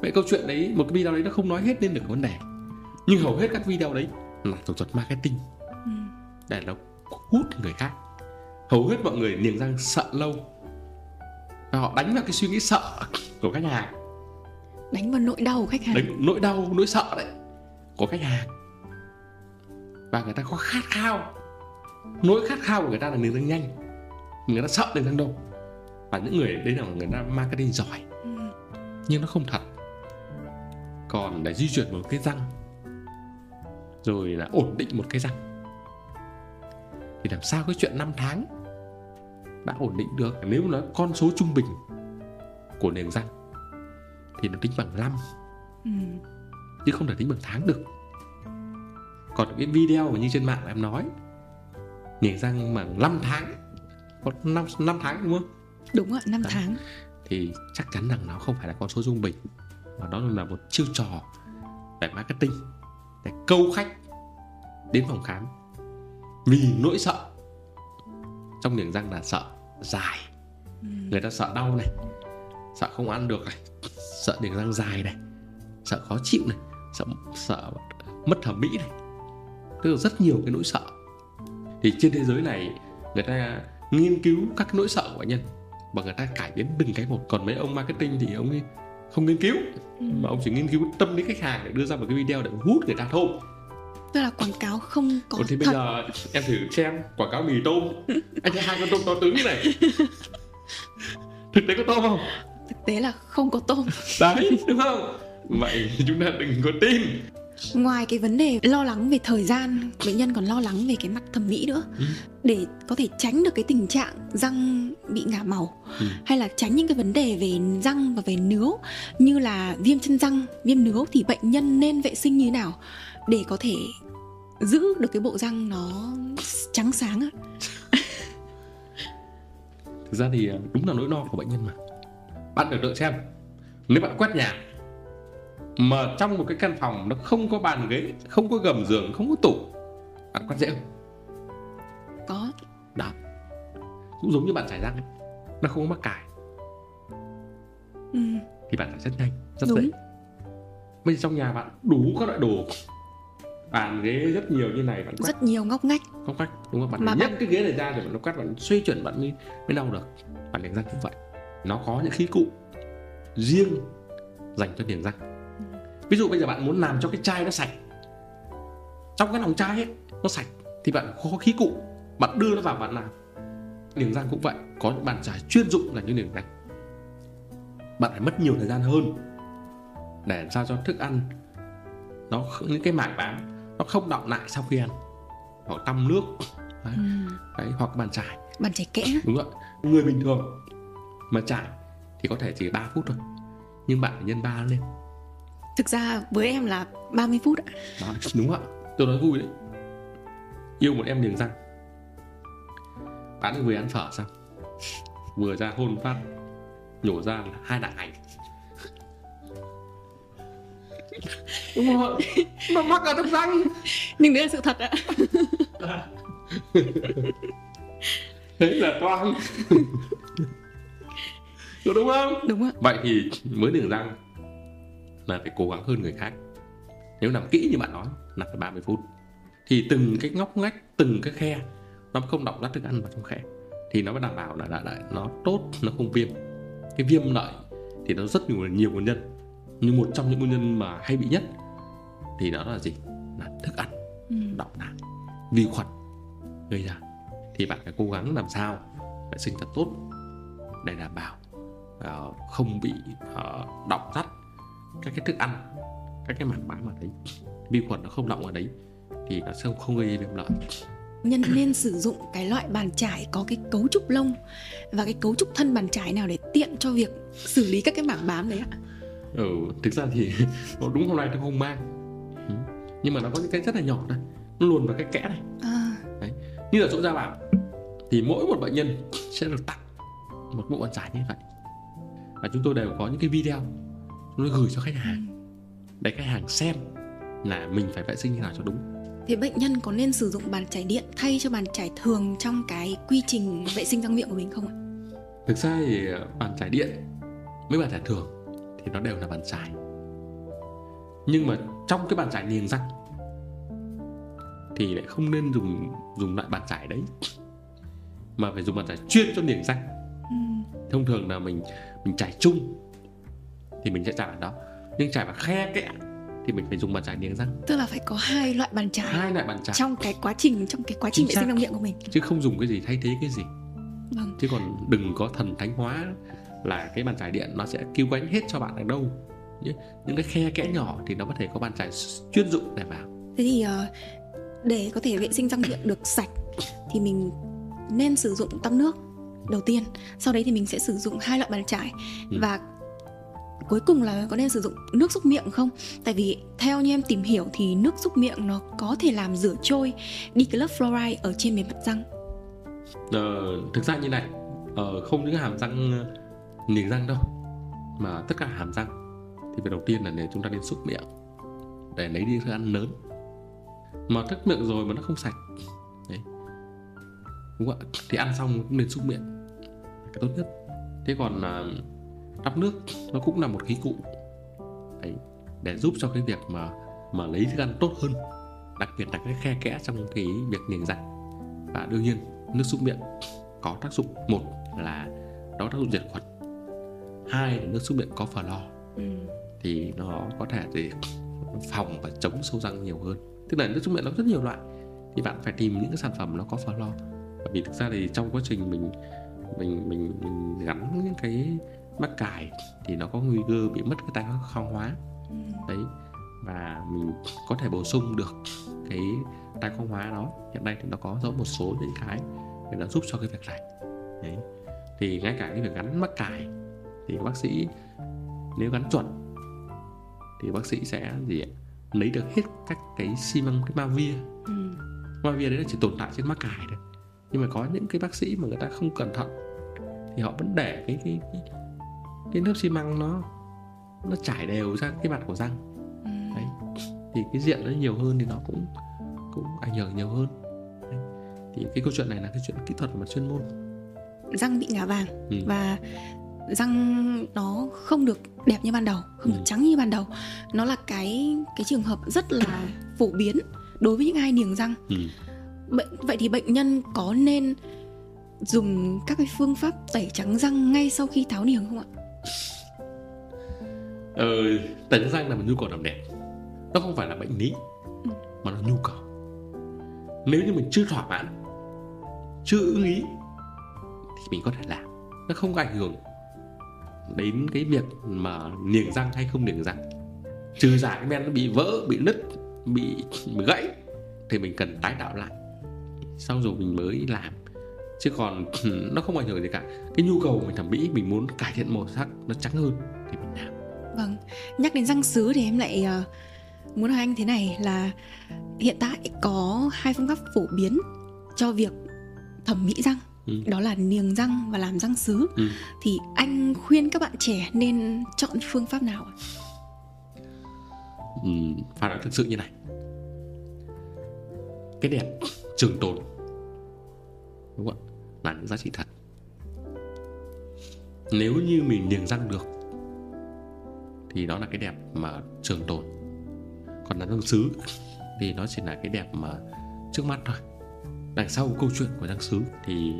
vậy câu chuyện đấy một cái video đấy nó không nói hết lên được vấn đề. Nhưng hầu hết các video đấy là thủ thuật marketing. Ừ. để nó hút người khác. Hầu hết mọi người niềng răng sợ lâu. Và họ đánh vào cái suy nghĩ sợ của khách hàng. Đánh vào nỗi đau của khách hàng. đấy nỗi đau nỗi sợ đấy của khách hàng. Và người ta có khát khao. Nỗi khát khao của người ta là niềng răng nhanh. Người ta sợ niềng răng đâu và những người đấy là người ta marketing giỏi. Ừ. nhưng nó không thật còn để di chuyển một cái răng rồi là ổn định một cái răng thì làm sao cái chuyện 5 tháng đã ổn định được nếu nó con số trung bình của niềng răng thì nó tính bằng năm Ừ. chứ không thể tính bằng tháng được còn cái video mà như trên mạng em nói niềng răng bằng 5 tháng có 5, 5 tháng đúng không Đúng ạ, 5 Đấy. tháng. thì chắc chắn rằng nó không phải là con số trung bình mà đó là một chiêu trò về marketing để câu khách đến phòng khám vì nỗi sợ. Trong niềng răng là sợ dài. Ừ. người ta sợ đau này sợ không ăn được này sợ niềng răng dài này sợ khó chịu này sợ sợ mất thẩm mỹ này. Tức là rất nhiều cái nỗi sợ. Thì trên thế giới này người ta nghiên cứu các nỗi sợ của bệnh nhân và người ta cải biến từng cái một. Còn mấy ông marketing thì ông ấy không nghiên cứu. Ừ. mà ông chỉ nghiên cứu tâm lý khách hàng để đưa ra một cái video để hút người ta thôi. Tức là quảng cáo không có còn thì bây thật. giờ em thử xem quảng cáo mì tôm. Anh thấy hai con tôm to tướng như này. Thực tế có tôm không? Thực tế là không có tôm. đấy đúng không? Vậy chúng ta đừng có tin Ngoài cái vấn đề lo lắng về thời gian, bệnh nhân còn lo lắng về cái mặt thẩm mỹ nữa. Ừ. Để có thể tránh được cái tình trạng răng bị ngả màu Ừ. hay là tránh những cái vấn đề về răng và về nướu như là viêm chân răng, viêm nướu thì bệnh nhân nên vệ sinh như thế nào để có thể giữ được cái bộ răng nó trắng sáng ạ. thực ra thì đúng là nỗi lo của bệnh nhân mà bạn tưởng tượng xem nếu bạn quét nhà mà trong một cái căn phòng nó không có bàn ghế không có gầm giường không có tủ bạn quát dễ không? Có. Đó. Cũng giống như bạn chải răng ấy. Nó không có mắc cài. Ừ. thì bạn phải rất nhanh rất Đúng. dễ bây giờ trong nhà bạn đủ các loại đồ. Bàn ghế rất nhiều như này bạn quát rất nhiều ngóc ngách. Không cách đúng không? Bạn Mà nhấc bạn- cái ghế này ra để bạn nó quát bạn xoay chuyển bạn mới mới đau được. Bạn niềng răng cũng vậy. Nó có những khí cụ riêng dành cho niềng răng ví dụ bây giờ bạn muốn làm cho cái chai nó sạch trong cái lòng chai ấy nó sạch thì bạn có khí cụ bạn đưa nó vào bạn làm. Niềng răng cũng vậy có những bàn chải chuyên dụng là như niềng răng. Bạn phải mất nhiều thời gian hơn để làm sao cho thức ăn nó những cái mảng bám nó không đọng lại sau khi ăn. Hoặc tăm nước. Đấy, ừ. đấy hoặc bàn chải. Bàn chải kẽ. Đúng rồi. Người bình thường mà chải thì có thể chỉ 3 phút thôi nhưng bạn phải nhân 3 lên thực ra với em là 30 phút ạ. Đó, đúng ạ. Tôi nói vui đấy. Yêu một em niềng răng. Bạn ấy vừa ăn phở xong vừa ra hôn phát nhổ ra là hai đặng hành đúng không ạ nó mắc ở trong răng. Nhưng đấy là sự thật ạ. Thế là toang. Có đúng không? Đúng ạ. Vậy thì mới niềng răng là phải cố gắng hơn người khác. Nếu làm kỹ như bạn nói là phải 30 phút. Thì từng cái ngóc ngách từng cái khe nó không đọng lát thức ăn vào trong khe. Thì nó mới đảm bảo là, là, là nó tốt nó không viêm. Cái viêm lợi thì nó rất nhiều nhiều nguyên nhân. Nhưng một trong những nguyên nhân mà hay bị nhất thì đó là gì? Là thức ăn ừ. đọng lại vi khuẩn gây ra. Thì bạn phải cố gắng làm sao vệ sinh thật tốt để đảm bảo ờ, không bị uh, đọng rắt các cái thức ăn các cái mảng bám ở đấy vi khuẩn nó không đọng ở đấy thì nó sẽ không, gây viêm lợi nhân nên sử dụng cái loại bàn chải có cái cấu trúc lông và cái cấu trúc thân bàn chải nào để tiện cho việc xử lý các cái mảng bám đấy ạ. Ừ, thực ra thì đúng hôm nay tôi không mang. Ừ. nhưng mà nó có những cái rất là nhỏ đây nó luồn vào cái kẽ này. À, như là chỗ da bảo thì mỗi một bệnh nhân sẽ được tặng một bộ bàn chải như vậy. Và chúng tôi đều có những cái video tôi gửi cho khách hàng. Để khách hàng xem là mình phải vệ sinh như nào cho đúng. Thế bệnh nhân có nên sử dụng bàn chải điện thay cho bàn chải thường trong cái quy trình vệ sinh răng miệng của mình không ạ? Thực ra thì bàn chải điện với bàn chải thường thì nó đều là bàn chải. Nhưng mà trong cái bàn chải niềng răng thì lại không nên dùng dùng loại bàn chải đấy mà phải dùng bàn chải chuyên cho niềng răng. Ừ. thông thường là mình mình trải chung thì mình sẽ trải bàn đó nhưng trải vào khe kẽ thì mình phải dùng bàn chải niềng răng. Tức là phải có hai loại bàn chải hai loại bàn chải. trong cái quá trình trong cái quá trình vệ sinh răng miệng của mình. Chứ không dùng cái gì thay thế cái gì. Vâng. Chứ còn đừng có thần thánh hóa là cái bàn chải điện nó sẽ cứu cánh hết cho bạn ở đâu. Những cái khe kẽ nhỏ thì nó có thể có bàn chải chuyên dụng để vào. Thế thì ờ, để có thể vệ sinh răng miệng được sạch thì mình nên sử dụng tăm nước đầu tiên. Sau đấy thì mình sẽ sử dụng hai loại bàn chải Ừ. và cuối cùng là có nên sử dụng nước xúc miệng không? Tại vì theo như em tìm hiểu thì nước xúc miệng nó có thể làm rửa trôi đi cái lớp fluoride ở trên bề mặt răng. Ờ, thực ra như này ờ, không những hàm răng ờ, nền răng đâu mà tất cả hàm răng. Thì việc đầu tiên là để chúng ta nên xúc miệng để lấy đi thức ăn lớn. Mà thức miệng rồi mà nó không sạch đấy. Đúng không ạ? Thì ăn xong cũng nên xúc miệng là cái tốt nhất. Thế còn à, đắp nước nó cũng là một khí cụ đấy, để giúp cho cái việc mà mà lấy thức ăn tốt hơn đặc biệt là cái khe kẽ trong cái việc niềng răng và đương nhiên nước xúc miệng có tác dụng một là đó tác dụng diệt khuẩn hai là nước xúc miệng có phờ lo ừ. thì nó có thể để phòng và chống sâu răng nhiều hơn. Tức là nước xúc miệng nó rất nhiều loại thì bạn phải tìm những cái sản phẩm nó có phờ lo bởi vì thực ra thì trong quá trình mình mình mình, mình gắn những cái mắc cài thì nó có nguy cơ bị mất cái tái khoang hóa Ừ. đấy và mình có thể bổ sung được cái tái khoang hóa đó hiện nay thì nó có rõ một số những cái để nó giúp cho cái việc này đấy thì ngay cả cái việc gắn mắc cài thì bác sĩ nếu gắn chuẩn thì bác sĩ sẽ gì ạ? lấy được hết các cái xi măng cái ma via Ừ. ma via đấy là chỉ tồn tại trên mắc cài thôi nhưng mà có những cái bác sĩ mà người ta không cẩn thận thì họ vẫn để cái cái cái, cái lớp xi măng nó nó trải đều ra cái mặt của răng thì cái diện nó nhiều hơn thì nó cũng cũng ảnh hưởng nhiều hơn Đấy. thì cái câu chuyện này là cái chuyện kỹ thuật và chuyên môn răng bị ngả vàng Ừ. và răng nó không được đẹp như ban đầu không Ừ. được trắng như ban đầu nó là cái cái trường hợp rất là phổ biến đối với những ai niềng răng ừ. vậy thì bệnh nhân có nên dùng các cái phương pháp tẩy trắng răng ngay sau khi tháo niềng không ạ ờ, tẩy răng là một nhu cầu làm đẹp nó không phải là bệnh lý Ừ. mà là nhu cầu. Nếu như mình chưa thỏa mãn chưa ưng ý thì mình có thể làm. Nó không ảnh hưởng đến cái việc mà niềng răng hay không niềng răng. Trừ giả cái men nó bị vỡ bị nứt bị, bị gãy thì mình cần tái tạo lại. Sau rồi mình mới làm chứ còn nó không ảnh hưởng gì cả. Cái nhu cầu mình thẩm mỹ mình muốn cải thiện màu sắc nó trắng hơn thì mình làm. Vâng nhắc đến răng sứ thì em lại ờ, muốn hỏi anh thế này là hiện tại có hai phương pháp phổ biến cho việc thẩm mỹ răng. Ừ. đó là niềng răng và làm răng sứ. Ừ. thì anh khuyên các bạn trẻ nên chọn phương pháp nào? Ừ, phải nói thực sự như này. Cái đẹp trường tồn. Đúng không ạ là những giá trị thật. Nếu như mình niềng răng được thì đó là cái đẹp mà trường tồn. Còn là răng sứ thì nó chỉ là cái đẹp mà trước mắt thôi. Đằng sau câu chuyện của răng sứ thì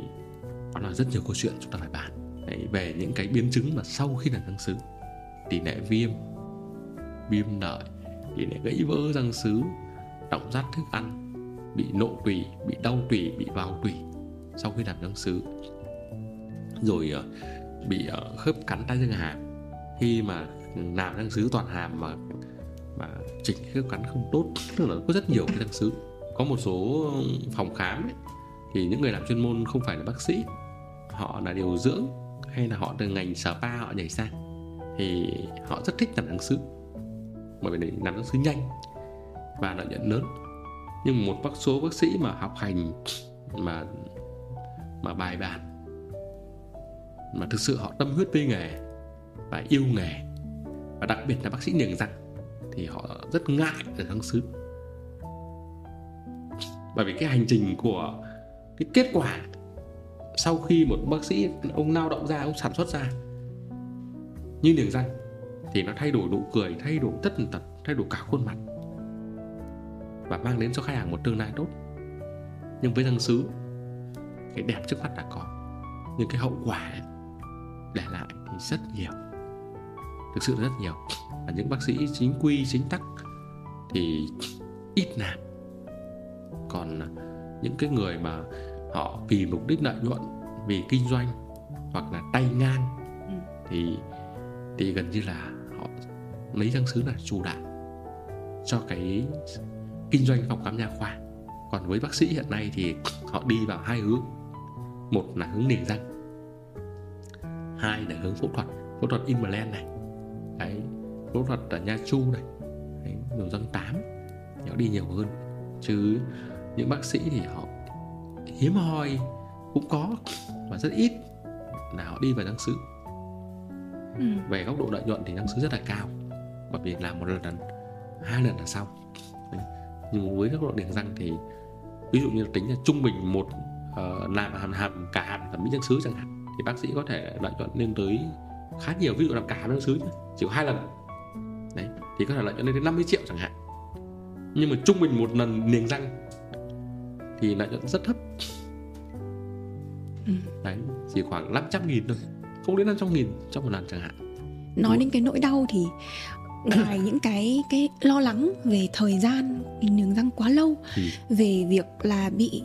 nó là rất nhiều câu chuyện chúng ta phải bàn. Đấy, về những cái biến chứng mà sau khi làm răng sứ tỷ lệ viêm viêm lợi, tỷ lệ gãy vỡ răng sứ động rát thức ăn bị nộ tủy bị đau tủy bị vào tủy sau khi làm răng sứ rồi ờ, bị ờ, khớp cắn tay dương hàm khi mà làm răng sứ toàn hàm mà mà chỉnh khớp cắn không tốt tức là có rất nhiều cái răng sứ có một số phòng khám ấy, thì những người làm chuyên môn không phải là bác sĩ họ là điều dưỡng hay là họ từ ngành spa họ nhảy sang thì họ rất thích làm răng sứ bởi vì làm răng sứ nhanh và lợi nhuận lớn. Nhưng một bác số bác sĩ mà học hành mà mà bài bản. Mà thực sự họ tâm huyết với nghề và yêu nghề. Và đặc biệt là bác sĩ niềng răng thì họ rất ngại ở răng sứ bởi vì cái hành trình của cái kết quả sau khi một bác sĩ, ông lao động ra ông sản xuất ra, như niềng răng thì nó thay đổi nụ cười, thay đổi tất tần tật, thay đổi cả khuôn mặt và mang đến cho khách hàng một tương lai tốt. Nhưng với răng sứ cái đẹp trước mắt đã có. Nhưng cái hậu quả để lại thì rất nhiều thực sự là rất nhiều. Và những bác sĩ chính quy chính tắc thì ít làm. Còn những cái người mà họ vì mục đích lợi nhuận vì kinh doanh hoặc là tay ngang Ừ. thì thì gần như là họ lấy răng sứ là chủ đạo cho cái kinh doanh phòng khám nha khoa. Còn với bác sĩ hiện nay thì họ đi vào hai hướng một là hướng niềng răng hai là hướng phẫu thuật. Phẫu thuật implant này. Đấy phẫu thuật ở nha chu này. Đấy, rồi răng tám. Họ đi nhiều hơn. Chứ những bác sĩ thì họ hiếm hoi cũng có và rất ít là họ đi vào răng sứ Ừ. về góc độ lợi nhuận thì răng sứ rất là cao. Bởi vì làm một lần lần hai lần là xong. Đấy. nhưng với góc độ niềng răng thì ví dụ như là tính là trung bình một ờ, làm hàm hàm cả hàm thẩm mỹ răng sứ chẳng hạn thì bác sĩ có thể lợi nhuận lên tới khá nhiều. Ví dụ làm cả hàm răng sứ nhá, chỉ có hai lần. Đấy thì có thể lợi nhuận lên đến 50 triệu chẳng hạn. Nhưng mà trung bình một lần niềng răng thì lợi nhuận rất thấp. Ừ. đấy chỉ khoảng 500 nghìn thôi không đến 500 nghìn trong một lần chẳng hạn. Nói đến cái nỗi đau thì ngoài những cái cái lo lắng về thời gian niềng răng quá lâu Ừ. về việc là bị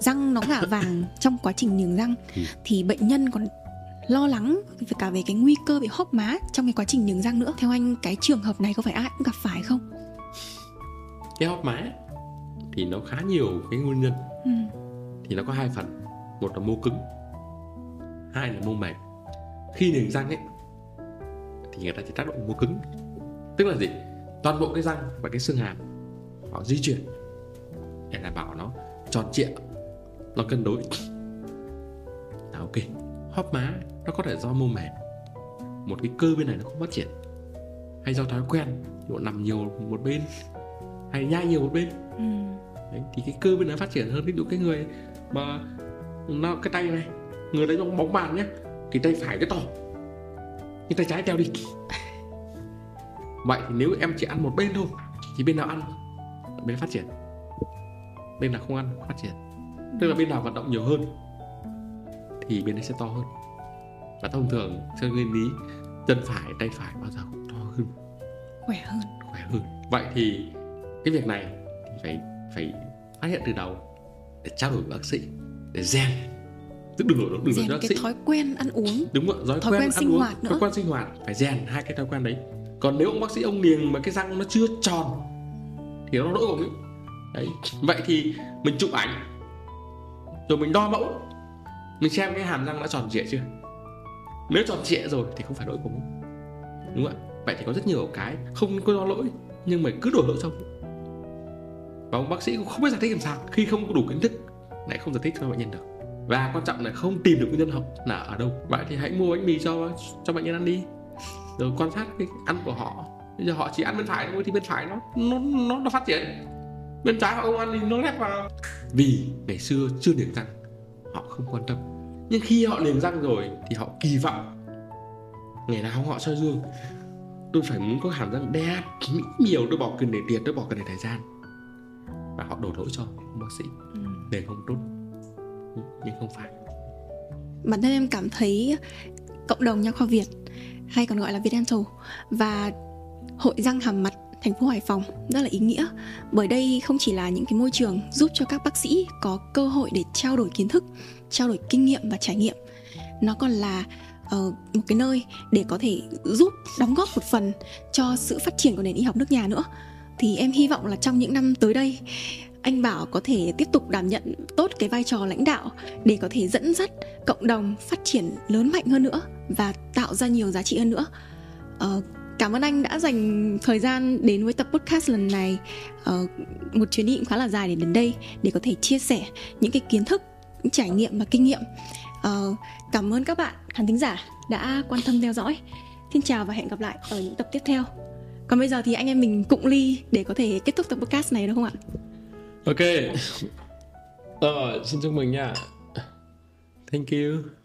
răng nó ngả vàng trong quá trình niềng răng Ừ. thì bệnh nhân còn lo lắng về cả về cái nguy cơ bị hốc má trong cái quá trình niềng răng nữa. Theo anh cái trường hợp này có phải ai cũng gặp phải không? Cái hóp má thì nó khá nhiều cái nguyên nhân. Ừ. thì nó có hai phần. Một là mô cứng hai là mô mềm khi niềng răng ấy thì người ta chỉ tác động mô cứng. Tức là gì? Toàn bộ cái răng và cái xương hàm họ di chuyển để đảm bảo nó tròn trịa nó cân đối. À, ok. Hóp má nó có thể do mô mềm một cái cơ bên này nó không phát triển. Hay do thói quen dụ nằm nhiều một bên hay nhai nhiều một bên. Ừ. Đấy, thì cái cơ bên này phát triển hơn. Ví dụ cái người mà nó cái tay này người đánh bóng bóng bàn nhé thì tay phải cái to. Nhưng tay trái teo đi. Vậy thì nếu em chỉ ăn một bên thôi thì bên nào ăn? Bên phát triển. Bên nào không ăn phát triển tức là bên nào vận động nhiều hơn thì bên đấy sẽ to hơn. Và thông thường theo nguyên lý chân phải tay phải bao giờ cũng to hơn. Khỏe hơn. Khỏe hơn. Vậy thì cái việc này thì phải phải phát hiện từ đầu để trao đổi với bác sĩ để rèn. Tức đừng đổi đừng đổi rèn bác cái sĩ. thói quen ăn uống đúng rồi thói, Thói quen, quen sinh uống hoạt nữa. thói quen sinh hoạt phải rèn hai cái thói quen đấy. Còn nếu ông bác sĩ ông niềng mà cái răng nó chưa tròn thì nó lỗi của mình đấy. Vậy thì mình chụp ảnh rồi mình đo mẫu. Mình xem cái hàm răng đã tròn trịa chưa? Nếu tròn trịa rồi thì không phải lỗi của mình. Đúng không ạ? Vậy thì có rất nhiều cái không có do lỗi nhưng mà cứ đổ lỗi cho. Và ông bác sĩ cũng không biết giải thích làm sao. Khi không có đủ kiến thức lại không giải thích cho bệnh nhân được. Và quan trọng là không tìm được nguyên nhân học là ở đâu. Vậy thì hãy mua bánh mì cho cho bệnh nhân ăn đi. Rồi quan sát cái ăn của họ. Bây giờ họ chỉ ăn bên phải thôi thì bên phải nó nó nó, nó phát triển bên trái họ không ăn thì nó lép vào. Vì ngày xưa chưa niềng răng họ không quan tâm. Nhưng khi họ niềng răng rồi thì họ kỳ vọng. Ngày nào họ soi gương tôi phải muốn có hàm răng đẹp mỹ miều tôi bỏ cần để tiền tôi bỏ cần để thời gian. Và họ đổ lỗi cho bác sĩ ừ. để không tốt. Nhưng không phải. Bản thân em cảm thấy cộng đồng nha khoa Việt hay còn gọi là Việt Dental và hội răng hàm mặt thành phố Hải Phòng rất là ý nghĩa bởi đây không chỉ là những cái môi trường giúp cho các bác sĩ có cơ hội để trao đổi kiến thức, trao đổi kinh nghiệm và trải nghiệm. Nó còn là uh, một cái nơi để có thể giúp đóng góp một phần cho sự phát triển của nền y học nước nhà nữa. Thì em hy vọng là trong những năm tới đây anh Bảo có thể tiếp tục đảm nhận tốt cái vai trò lãnh đạo để có thể dẫn dắt cộng đồng phát triển lớn mạnh hơn nữa và tạo ra nhiều giá trị hơn nữa. Uh, cảm ơn anh đã dành thời gian đến với tập podcast lần này. Uh, một chuyến đi cũng khá là dài để đến đây để có thể chia sẻ những cái kiến thức những trải nghiệm và kinh nghiệm. Uh, cảm ơn các bạn khán thính giả đã quan tâm theo dõi. Xin chào và hẹn gặp lại ở những tập tiếp theo. Còn bây giờ thì anh em mình cụng ly để có thể kết thúc tập podcast này đúng không ạ? Ok. Ờ xin chúc mừng nha. Thank you.